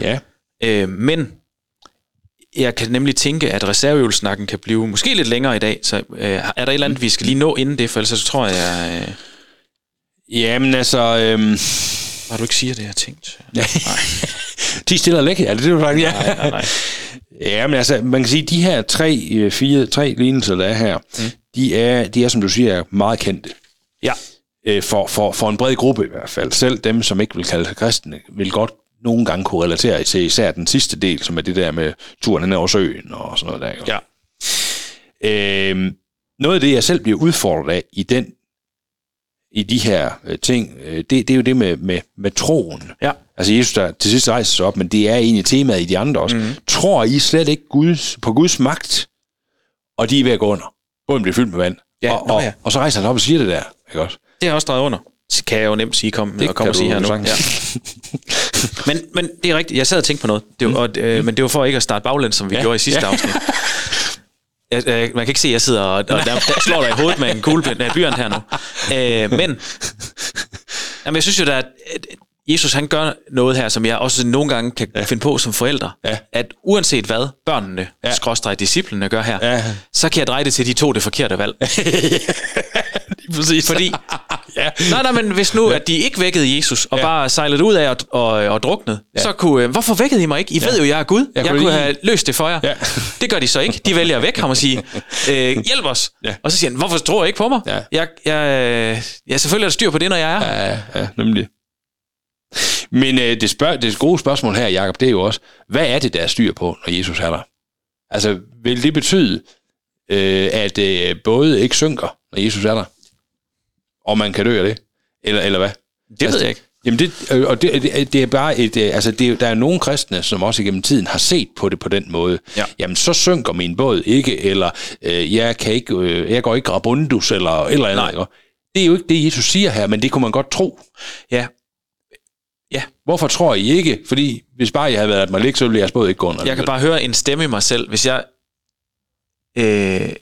Ja. Øh, men jeg kan nemlig tænke, at reserveøvelsnakken kan blive måske lidt længere i dag, så øh, er der et eller andet, vi skal lige nå inden det, for ellers så tror jeg, øh, Jamen altså, øhm, har du ikke siger det, jeg har tænkt? de stiller lækker. Er det det, du sagt? Ja. Nej, nej, nej. Ja, men altså, man kan sige, de her tre, øh, fire, tre lignelser, der er her, mm. de, er, de er, som du siger, meget kendte. Ja, Øh, for, for, for en bred gruppe i hvert fald. Selv dem, som ikke vil kalde sig kristne, vil godt nogle gange kunne relatere til især den sidste del, som er det der med turen hen over søen og sådan noget der. ikke? ja. Øhm, noget af det, jeg selv bliver udfordret af i den i de her øh, ting, øh, det, det er jo det med, med, med troen. Ja. Altså Jesus, der til sidst rejser sig op, men det er egentlig temaet i de andre også. Mm. Tror I slet ikke Guds, på Guds magt, og de er ved at gå under? Båden bliver fyldt med vand. Ja, og, nå og, ja. og så rejser han op og siger det der. Ikke også? Det har jeg også drejet under. Det kan jeg jo nemt sige, kom, Det og kan og sige her nu. Ja. men, men det er rigtigt, jeg sad og tænkte på noget, det var, og, øh, men det var for ikke at starte baglæns, som vi Ja. gjorde i sidste ja. afsnit. Jeg, øh, man kan ikke se, at jeg sidder og, og der, der slår dig i hovedet med en kuglepen af blyant her nu. Øh, men jamen, jeg synes jo, at Jesus han gør noget her, som jeg også nogle gange kan ja. finde på som forældre. Ja. At uanset hvad børnene, Ja. ja. skråstrej disciplene gør her, Ja. så kan jeg dreje det til, at de to det forkerte valg. Præcis. Fordi, ja. nej, nej, men hvis nu, at de ikke vækkede Jesus, og Ja. bare sejlede ud af og, og, og druknede, ja. så kunne, øh, hvorfor vækkede I mig ikke? I ja. ved jo, jeg er Gud. Jeg Jeg, jeg kunne lige- have løst det for jer. Ja. Det gør de så ikke. De vælger at vække ham og sige, øh, hjælp os. Ja. Og så siger han, hvorfor tror I ikke på mig? Ja. Jeg, jeg, jeg selvfølgelig er der styr på det, når jeg er. Ja. Ja, ja, nemlig. Men øh, det, spørg, det gode spørgsmål her, Jacob, det er jo også, hvad er det, der er styr på, når Jesus er der? Altså, vil det betyde, øh, at øh, både ikke synker, når Jesus er der? Og man kan dø af det? Eller, eller hvad? Det ved jeg ikke. Jamen det, øh, og det, det, er bare et, øh, altså det, er- der er nogle kristne, som også igennem tiden har set på det på den måde. Ja. Jamen så synker min båd ikke, eller øh, jeg, kan ikke, øh, jeg går ikke rabundus, eller eller andet. Nej. Det er jo ikke det, Jesus siger her, men det kunne man godt tro. Ja. Hvorfor tror I ikke? Fordi hvis bare jeg havde været at man ikke, så ville jeres båd ikke gå under. Jeg kan bare høre en stemme i mig selv, hvis jeg... Øh,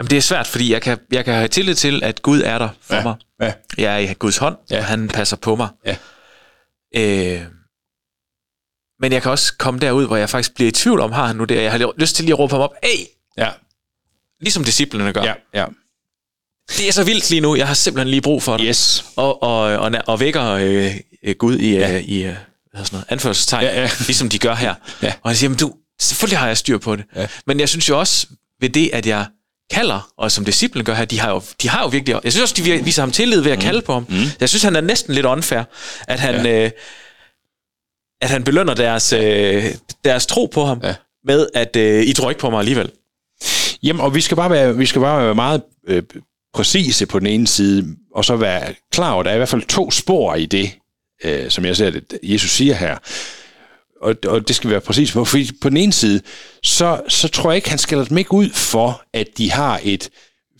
jamen det er svært, fordi jeg kan, jeg kan have tillid til, at Gud er der for Ja. mig. Ja. Jeg er i Guds hånd, Ja. og han passer på mig. Ja. Øh, Men jeg kan også komme derud, hvor jeg faktisk bliver i tvivl om, har han nu det? Jeg har lyst til lige at råbe ham op, hey! Ja, Ligesom disciplene gør. ja, ja. Det er så vildt lige nu. Jeg har simpelthen lige brug for det. Yes. Og, og, og, og vækker øh, øh, Gud i, ja. i øh, hvad sådan noget, anførselstegn, Ja, ja. ligesom de gør her. Ja. Og han siger, men du, selvfølgelig har jeg styr på det. Ja. Men jeg synes jo også ved det, at jeg kalder, og som disciplen gør her, de har jo, de har jo virkelig... Jeg synes også, de viser ham tillid ved at kalde på ham. Mm. Jeg synes, han er næsten lidt unfair, at han, ja. øh, at han belønner deres, øh, deres tro på ham, Ja. med at øh, I tror ikke på mig alligevel. Jamen, og vi skal bare være, vi skal bare være meget øh, præcise på den ene side, og så være klar over, at der er i hvert fald to spor i det, øh, som jeg ser det, Jesus siger her. Og, og det skal vi være præcis på, fordi på den ene side, så, så tror jeg ikke, han skælder dem ikke ud for, at de har et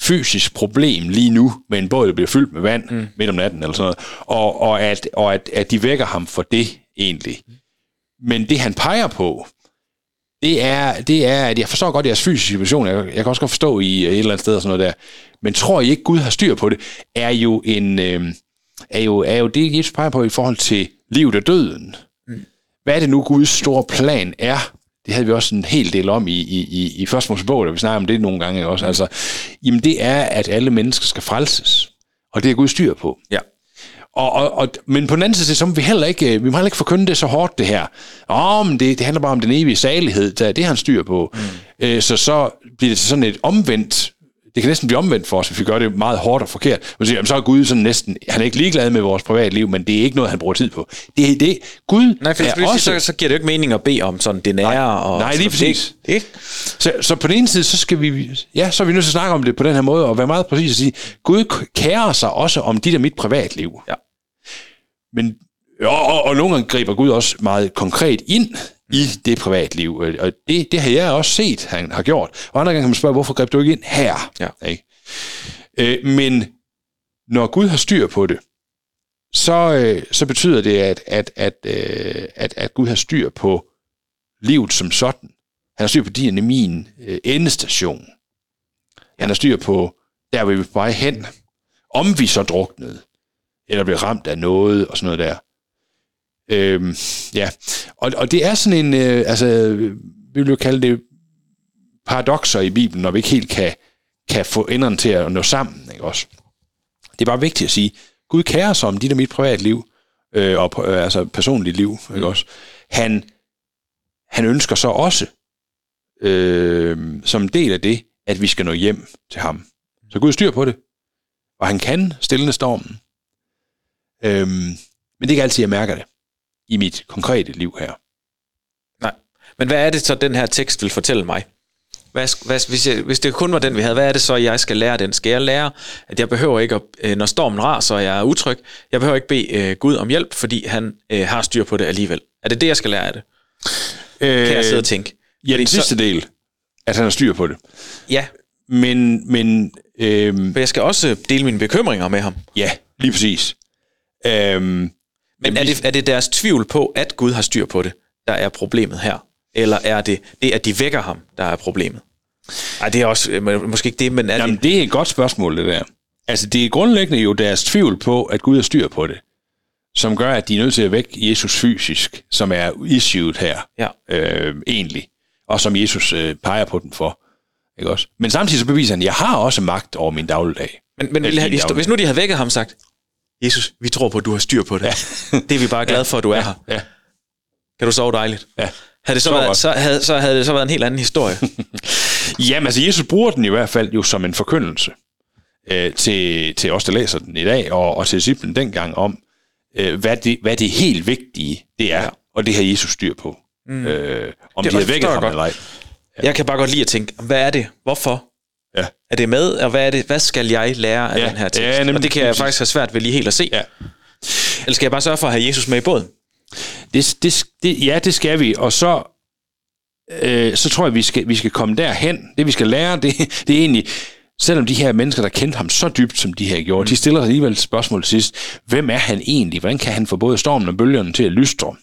fysisk problem lige nu, med en båd, der bliver fyldt med vand mm. midt om natten, eller sådan noget, og, og, at, og at, at de vækker ham for det egentlig. Men det, han peger på, det er, det er, at jeg forstår godt jeres fysiske situation, jeg, jeg kan også godt forstå i et eller andet sted og sådan noget der, men tror I ikke, Gud har styr på det, er jo en, øh, er jo, er jo det, Jesus peger på i forhold til livet og døden. Hvad er det nu, Guds store plan er? Det havde vi også en hel del om i, i, i, i første Mosebog, da vi snakker om det nogle gange også. Altså, jamen det er, at alle mennesker skal frelses. Og det er Gud styr på. Ja. Og, og, og, men på den anden side, så må vi heller ikke, vi må heller ikke forkynde det så hårdt, det her. Åh, men det, det handler bare om den evige salighed, der, det har han styr på. Mm. Øh, så så bliver det sådan et omvendt, det kan næsten blive omvendt for os, hvis vi gør det meget hårdt og forkert. Man siger, jamen, så er Gud sådan næsten, han er ikke ligeglad med vores privatliv, men det er ikke noget, han bruger tid på. Det er det. Gud Nej, for er også... også... så, så giver det jo ikke mening at bede om sådan det nære. og nej, lige præcis. Det, ikke? Så, så på den ene side, så skal vi, ja, så er vi nødt til at snakke om det på den her måde, og være meget præcis og sige, Gud kærer sig også om dit og mit privatliv. Ja. Men, og, og, og nogle gange griber Gud også meget konkret ind i det privatliv, og og det, det har jeg også set, han har gjort. Og andre gange kan man spørge, hvorfor greb du ikke ind her? Ja. Ikke? Øh, men når Gud har styr på det, så, øh, så betyder det, at, at, at, øh, at, at Gud har styr på livet som sådan. Han har styr på din og min øh, endestation. Han har styr på, der vi er på vej hen. Om vi så druknede, eller bliver ramt af noget, og sådan noget der. Øhm, ja, og, og det er sådan en, øh, altså, vi vil jo kalde det paradoxer i Bibelen, når vi ikke helt kan, kan få enderne til at nå sammen, ikke også? Det er bare vigtigt at sige, Gud kærer sig om dit og mit privatliv, øh, og øh, altså personligt liv, ikke også? Han, han ønsker så også, øh, som en del af det, at vi skal nå hjem til ham. Så Gud styr på det, og han kan stille stormen. Øhm, men det er ikke altid, jeg mærker det i mit konkrete liv her. Nej. Men hvad er det så, den her tekst vil fortælle mig? Hvad, hvad, hvis, jeg, hvis det kun var den, vi havde, hvad er det så, jeg skal lære den? Skal jeg lære, at jeg behøver ikke, at, øh, når stormen raser, og jeg er utryg, jeg behøver ikke bede øh, Gud om hjælp, fordi han øh, har styr på det alligevel? Er det det, jeg skal lære af det? Øh, Kan jeg sidde og tænke? ja, den Fordi så- sidste del, at han har styr på det. Ja, Men, men øhm, for jeg skal også dele mine bekymringer med ham. ja, lige præcis. Øhm, Men er det, er det deres tvivl på, at Gud har styr på det, der er problemet her? Eller er det det, at de vækker ham, der er problemet? Nej, det er også øh, må- måske ikke det, men er Jamen, det... det er et godt spørgsmål, det der. Altså, det er grundlæggende jo deres tvivl på, at Gud har styr på det, som gør, at de er nødt til at vække Jesus fysisk, som er issued her, Ja. øh, egentlig, og som Jesus øh, peger på den for. Ikke også? Men samtidig så beviser han, at jeg har også magt over min dagligdag. Men, men ville hvis nu de havde vækket ham sagt, Jesus, vi tror på, at du har styr på det. det er vi bare glade for, at du er her. Ja, Kan du sove dejligt? ja. Havde det så, Så været, så, havde, så havde det så været en helt anden historie. Jamen, altså, Jesus bruger den i hvert fald jo som en forkyndelse øh, til, til os, der læser den i dag, og, og til disciplen dengang om, øh, hvad, det, hvad det helt vigtige det er, Ja. ja. og det har Jesus styr på. Mm. Øh, om Det de har vækket ham godt. eller ej. Jeg kan bare godt lide at tænke, hvad er det? Hvorfor? Ja. Er det med? Og hvad, er det, hvad skal jeg lære af Ja, den her tekst? ja, nemlig og det kan jeg faktisk have svært ved lige helt at se. Ja. Eller skal jeg bare sørge for at have Jesus med i båden? Det, det, det, ja, det skal vi, og så, øh, så tror jeg, vi skal, vi skal komme derhen. Det vi skal lære, det, det er egentlig, selvom de her mennesker, der kendte ham så dybt, som de her gjorde, mm. de stiller alligevel et spørgsmål til sidst. Hvem er han egentlig? Hvordan kan han få både stormen og bølgerne til at lystre?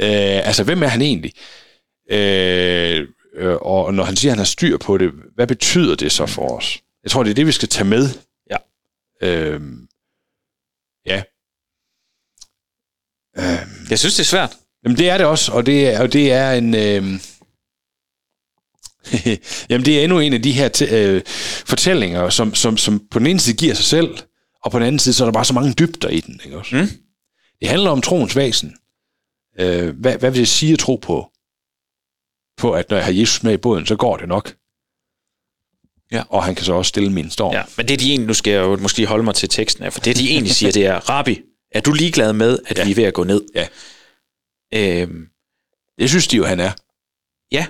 Øh, altså, hvem er han egentlig? Øh, øh, og når han siger, at han har styr på det, hvad betyder det så for os? Jeg tror, det er det, vi skal tage med. Ja. Øh, ja. Øh, Jeg synes, det er svært. Jamen det er det også, og det er, og det er en... Øh... Jamen det er endnu en af de her t- øh, fortællinger, som, som, som på den ene side giver sig selv, og på den anden side, så er der bare så mange dybder i den. Ikke også? Mm. Det handler om troens væsen. Øh, hvad, hvad vil det sige at tro på? På at når jeg har Jesus med i båden, så går det nok. Ja. Og han kan så også stille min storm. Ja, men det de egentlig, nu skal jeg jo måske holde mig til teksten her, for det de egentlig siger, det er, Rabbi, er du ligeglad med, at ja. vi er ved at gå ned? Ja. Øhm, Det synes de jo, han er, ja,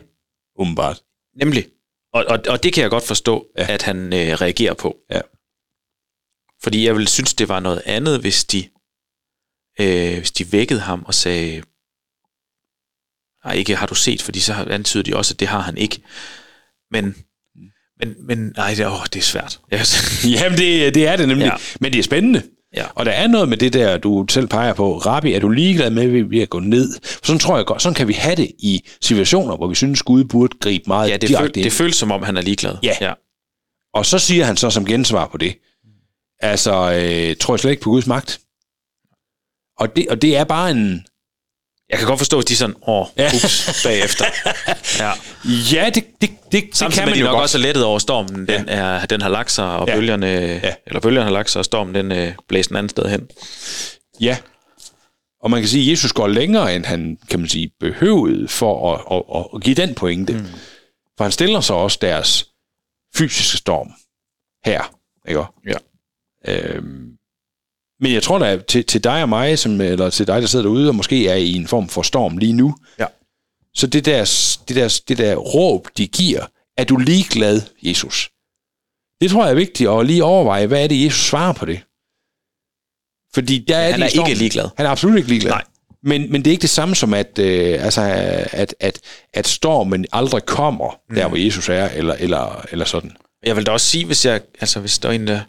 umiddelbart. nemlig. Og, og, og det kan jeg godt forstå, ja. at han øh, reagerer på. Ja. Fordi jeg ville synes, det var noget andet, hvis de, øh, hvis de vækkede ham og sagde, nej, ikke har du set, fordi så antyder de også, at det har han ikke. Men, men, men nej, det, åh, det er svært. Jeg, Jamen, det, det er det nemlig. Ja. Men det er spændende. ja. Og der er noget med det der, du selv peger på. Rabbi, er du ligeglad med, at vi er at gå ned? For sådan tror jeg godt, sådan kan vi have det i situationer, hvor vi synes, Gud burde gribe meget ja, det, direkte føl, det føles som om, han er ligeglad. Ja. ja. Og så siger han så som gensvar på det, altså, øh, tror jeg slet ikke på Guds magt. Og det, og det er bare en... Jeg kan godt forstå, at de er sådan, åh, Ja. ups, bagefter. Ja. Ja, det, det, det, det kan man de jo nok godt. også er lettet over stormen. Den, er, den har lagt sig, og Ja. ja. bølgerne, Ja. ja. eller bølgerne har lagt sig, og stormen den øh, blæser en anden sted hen. Ja. Og man kan sige, at Jesus går længere, end han, kan man sige, behøvede for at, at, at, at give den pointe. Mm. For han stiller så også deres fysiske storm her. Ikke? Ja. Øhm, men jeg tror da, til, til dig og mig, som, eller til dig, der sidder derude, og måske er i en form for storm lige nu, Ja. så det der, det, der, det der råb, de giver, er du ligeglad, Jesus? Det tror jeg er vigtigt at lige overveje, hvad er det, Jesus svarer på det? Fordi der er han er ikke ligeglad. Han er absolut ikke ligeglad. Nej. Men, men det er ikke det samme som, at, øh, altså, at, at, at stormen aldrig kommer der, hvor Jesus er, eller, eller, eller sådan. Jeg vil da også sige, hvis jeg, altså hvis der er en, der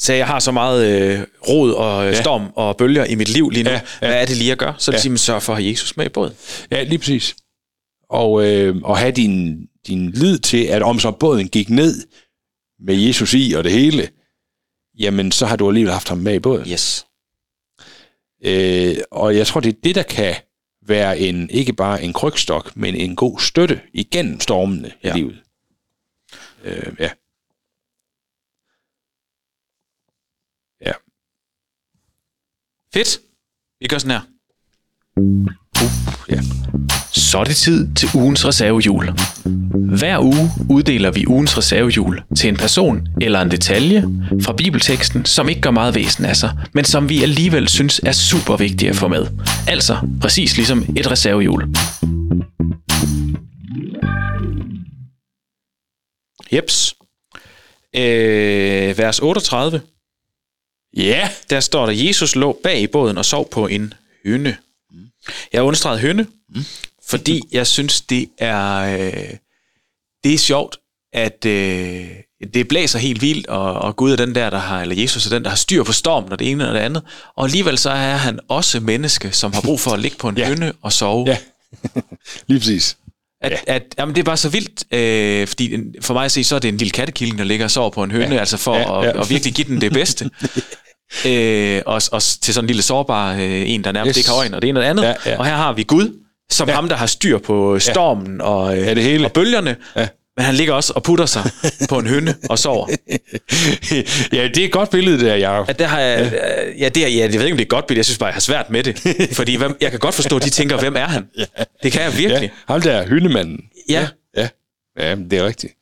sagde, jeg har så meget øh, rod og øh, Ja. storm og bølger i mit liv lige nu, Ja, ja, hvad er det lige at gøre? Så vil Ja. sige, sørg for at have Jesus med i båden. Ja, lige præcis. Og, øh, og have din, din lid til, at om så båden gik ned med Jesus i og det hele, jamen så har du alligevel haft ham med i båden. Yes. Øh, og jeg tror, det er det, der kan være en ikke bare en krygstok, men en god støtte igennem stormene ja. I livet. Øh. Ja. Fedt. Vi gør sådan her. ja. Så er det tid til ugens reservehjul. Hver uge uddeler vi ugens reservehjul til en person eller en detalje fra bibelteksten, som ikke gør meget væsen af sig, men som vi alligevel synes er super vigtige at få med. Altså præcis ligesom et reservehjul. Jeps. Øh, vers 38. Ja. Der står der, Jesus lå bag i båden og sov på en høne. Jeg har understreget høne, fordi jeg synes, det er, øh, det er sjovt, at øh, det blæser helt vildt, og, og Gud er den der, der har, eller Jesus er den, der har styr på stormen, og det ene og det andet. Og alligevel så er han også menneske, som har brug for at ligge på en ja. høne og sove. Ja. Lige præcis. At, ja. at, jamen, det er bare så vildt, øh, fordi en- for mig at se, så er det en lille kattekilling, der ligger og sover på en høne, Ja. ja. altså for Ja, ja, ja. ja. At, at virkelig give den det bedste. øh, og, og til sådan en lille sårbar øh, en, der nærmest Yes. ikke har øjne, og det ene og det andet. Ja, ja. Og her har vi Gud, som Ja. ja. ham, der har styr på stormen og, øh, Ja, det hele. og bølgerne. Ja. Men han ligger også og putter sig på en høne og sover. ja, det er et godt billede der, Jacob. At der har jeg, ja, det er, ja, jeg ved ikke, om det er et godt billede, jeg synes bare, jeg har svært med det. Fordi hvem, jeg kan godt forstå, at de tænker, hvem er han? Det kan jeg virkelig. Ja, ham der, hyndemanden. Ja. Ja, ja det er rigtigt.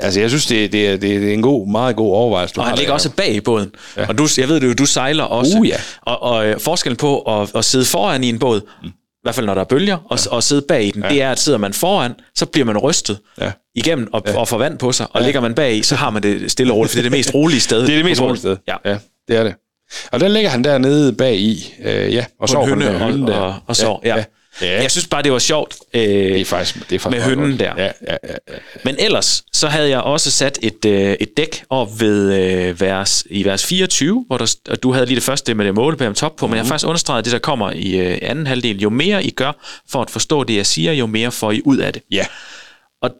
Altså, jeg synes, det, det, er, det er en god, meget god overvejelse, Og han der, ligger også Jacob. bag i båden. Ja. Og du, jeg ved det jo, du sejler også. Uh, ja. Og, og øh, forskellen på at, at sidde foran i en båd, mm. I hvert fald når der er bølger, og, og sidde bag i den, ja. det er, at sidder man foran, så bliver man rystet Ja. igennem og, ja. og får vand på sig. Og ja. ligger man bag i, så har man det stille og roligt, for det er det mest rolige sted. Det er det mest på rolige sted. Ja. ja, det er det. Og der ligger han dernede bag i, øh, ja, og På sover en høne den der og, der. og, og så, ja. ja. Ja. Jeg synes bare, det var sjovt. Øh, det er faktisk, det er faktisk med hønnen der. Ja, ja, ja, ja. Men ellers, så havde jeg også sat et, øh, et dæk op ved øh, vers, i vers 24, hvor der, og du havde lige det første med det måle på top på, mm. men jeg har faktisk understreget det, der kommer i øh, anden halvdel. Jo mere I gør for at forstå det, jeg siger, jo mere får I ud af det. ja. Og,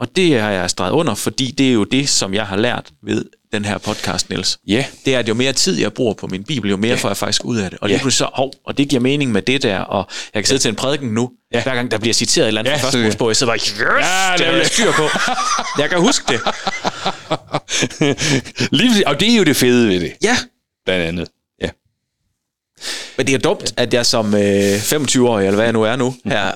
og det har jeg streget under, fordi det er jo det, som jeg har lært ved den her podcast, Niels, Ja, det er, at jo mere tid jeg bruger på min bibel, jo mere får jeg faktisk ud af det. Og lige pludselig så, hov, og det giver mening med det der, og jeg kan sidde til en prædiken nu, Ja. hver gang der bliver citeret et eller andet Ja, fra første jeg sidder bare, yes, Ja, det jeg styr på. Jeg kan huske det. lige. Og det er jo det fede ved det, Ja, blandt andet. Men det er dumt, at jeg som øh, 25-årig, eller hvad jeg nu er nu, her,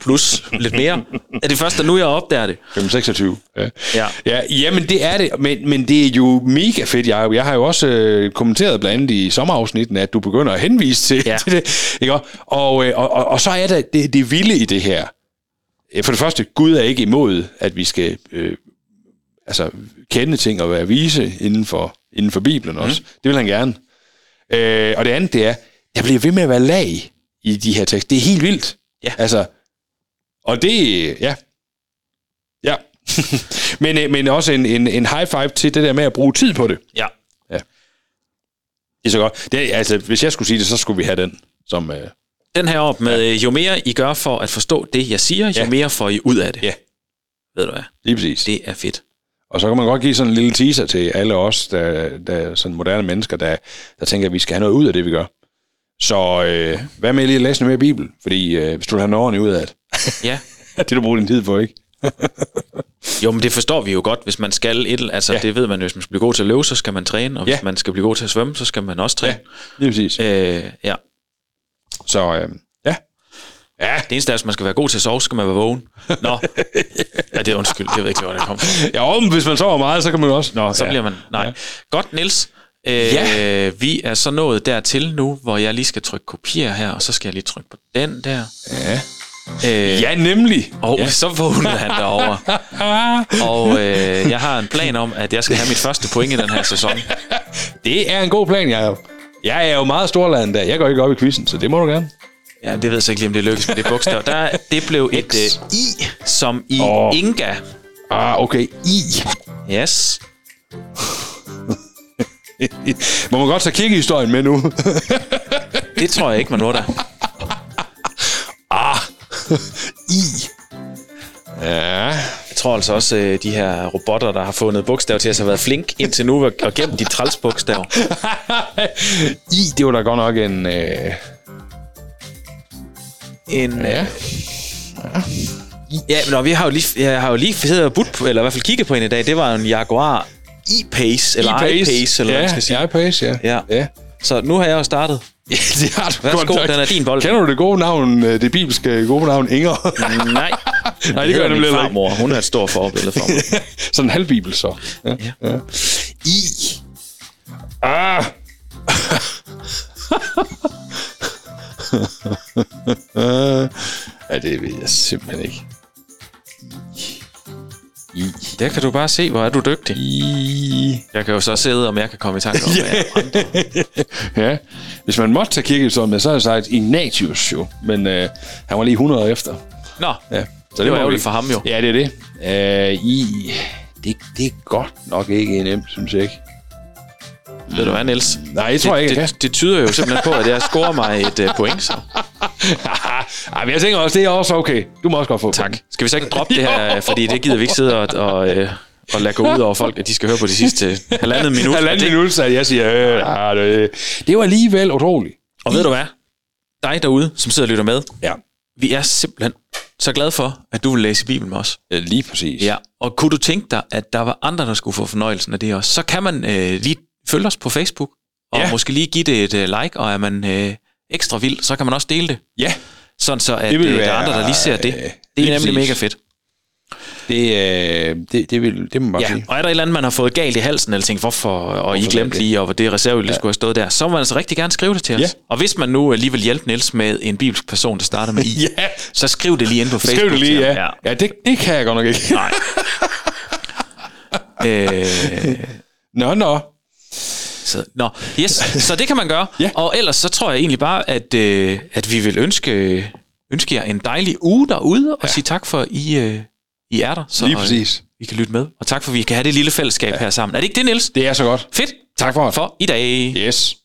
plus lidt mere, er det først, at nu jeg opdager det. 526. Ja. Ja. ja. Jamen, det er det, men, men det er jo mega fedt. Jeg, jeg har jo også øh, kommenteret blandt andet i sommerafsnitten, at du begynder at henvise til, Ja. til det. Ikke? Og, øh, og, og, og så er der det, det vilde i det her. For det første, Gud er ikke imod, at vi skal øh, altså, kende ting og være vise inden for, inden for Bibelen også. Mm. Det vil han gerne. Øh, og det andet, det er, der bliver ved med at være lag i de her tekster. Det er helt vildt. Ja. Altså, og det, ja. Ja. men, øh, men også en, en, en high five til det der med at bruge tid på det. Ja. Det er så godt. Det, er- altså, hvis jeg skulle sige det, så skulle vi have den som... Øh, Den her op med, øh, jo mere I gør for at forstå det, jeg siger, jo Ja. mere får I ud af det. Ja. Ved du hvad? lige præcis. Det er fedt. Og så kan man godt give sådan en lille teaser til alle os, der, der er sådan moderne mennesker, der, der tænker, at vi skal have noget ud af det, vi gør. Så øh, hvad med lige at læse noget mere Bibel? Fordi øh, hvis du have noget ud af det, Ja. det du bruger din tid på, ikke? Jo, men det forstår vi jo godt, hvis man skal et, altså Ja. ja. det ved man, hvis man skal blive god til at løbe, så skal man træne, og Ja. hvis man skal blive god til at svømme, så skal man også træne. lige præcis. Øh, ja. Så øh, ja. Det eneste er, at man skal være god til at sove, skal man være vågen. Nå. ja, det er undskyld, jeg ved ikke, hvor det kom fra. ja men hvis man sover meget, så kan man også... Nå, Så ja. bliver man... Nej. Ja. Godt, Nils. Øh, Ja. Vi er så nået dertil nu, hvor jeg lige skal trykke kopier her, og så skal jeg lige trykke på den der. Ja. Øh, ja, nemlig. Og ja. så vågnede han derovre. Og øh, jeg har en plan om, at jeg skal have mit første point i den her sæson. Det er en god plan, jeg Jeg er jo meget storladen der. Jeg går ikke op i quizzen, så det må du gerne. Ja, det ved jeg så ikke lige, om det lykkes med det bogstav. Der, det blev et uh, I, som i oh. Inga. Ah, okay. I. Yes. Må man godt tage kirkehistorien med nu? Det tror jeg ikke, man må der. I. Ja. Jeg tror altså også, øh, de her robotter, der har fundet bogstav til os, har været flink indtil nu og gemt de træls bogstav. I, det var da godt nok en... Øh... En, Ja. ja. Ja, men og vi har jo lige, jeg har jo lige siddet og budt på, eller i hvert fald kigget på en i dag. Det var en Jaguar E-Pace, eller I-Pace, eller ja, hvad man skal sige. I-Pace, ja. Ja. ja. Så nu har jeg jo startet. Ja, det har du Værsgo, godt den er din bold. Kender du det gode navn, øh, det bibelske gode navn, Inger? Nej. Nej, det gør jeg nemlig ikke. farmor. Hun er et stort forbillede for mig. Sådan en halvbibel, så. Ja. Ja. ja. I. Ah. ja, det ved jeg simpelthen ikke. I. Der kan du bare se, hvor er du dygtig. I. Jeg kan jo så sidde, om jeg kan komme i tanke om, jeg Ja. Hvis man måtte tage kirkehistorien med, så havde jeg sagt Ignatius jo. Men øh, han var lige 100 år efter. Nå, Ja. Så det var må ærgerligt for ham jo. Ja, det er det. Øh, I, det, det er godt nok ikke nemt, synes jeg ikke. Ved du hvad, Niels? Nej, jeg tror det, ikke, det, det tyder jo simpelthen på, at jeg scorer mig et uh, point, så. Ej, men jeg tænker også, det er også okay. Du må også godt få Tak. Skal vi så ikke droppe det her, fordi det gider vi ikke sidde og, og, øh, og lade gå ud over folk, at de skal høre på de sidste halvandet minut. Halvanden Og det- minut, så jeg siger, øh, ah, det, det var alligevel utroligt. Og ved du hvad? Dig derude, som sidder og lytter med, Ja. vi er simpelthen så glade for, at du vil læse Bibelen med os. ja lige præcis. Ja, og kunne du tænke dig, at der var andre, der skulle få fornøjelsen af det også, så kan man øh, lige følge os på Facebook, og Ja. ja. måske lige give det et øh, like, og er man øh, ekstra vild, så kan man også dele det. ja. Sådan så, at Det vil øh, der være, er andre, der lige ser det. øh, Det er nemlig præcis. mega fedt. Det, øh, det, det, vil, det må man bare Ja, sige. og er der et eller andet, man har fået galt i halsen, eller tænkt, hvorfor, og I Hvorfor glemte det? lige, og det reserveøl, det skulle have stået der, så må man altså rigtig gerne skrive det til os. Ja. Og hvis man nu lige vil hjælpe Niels med en bibelsk person, der starter med I, Ja. så skriv det lige ind på Facebook. Skriv det lige, ja. ham. Ja, det, det kan jeg godt nok ikke. Nej. øh, Nå, nå. Så, nå, yes, så det kan man gøre. Ja. Og ellers så tror jeg egentlig bare, at, øh, at vi vil ønske, ønske jer en dejlig uge derude, og Ja. sige tak for, at I, øh, I er der, så Lige øh, præcis. vi kan lytte med. Og tak for, at vi kan have det lille fællesskab ja. her sammen. Er det ikke det, Niels? Det er så godt. Fedt. Tak for. For i dag. Yes.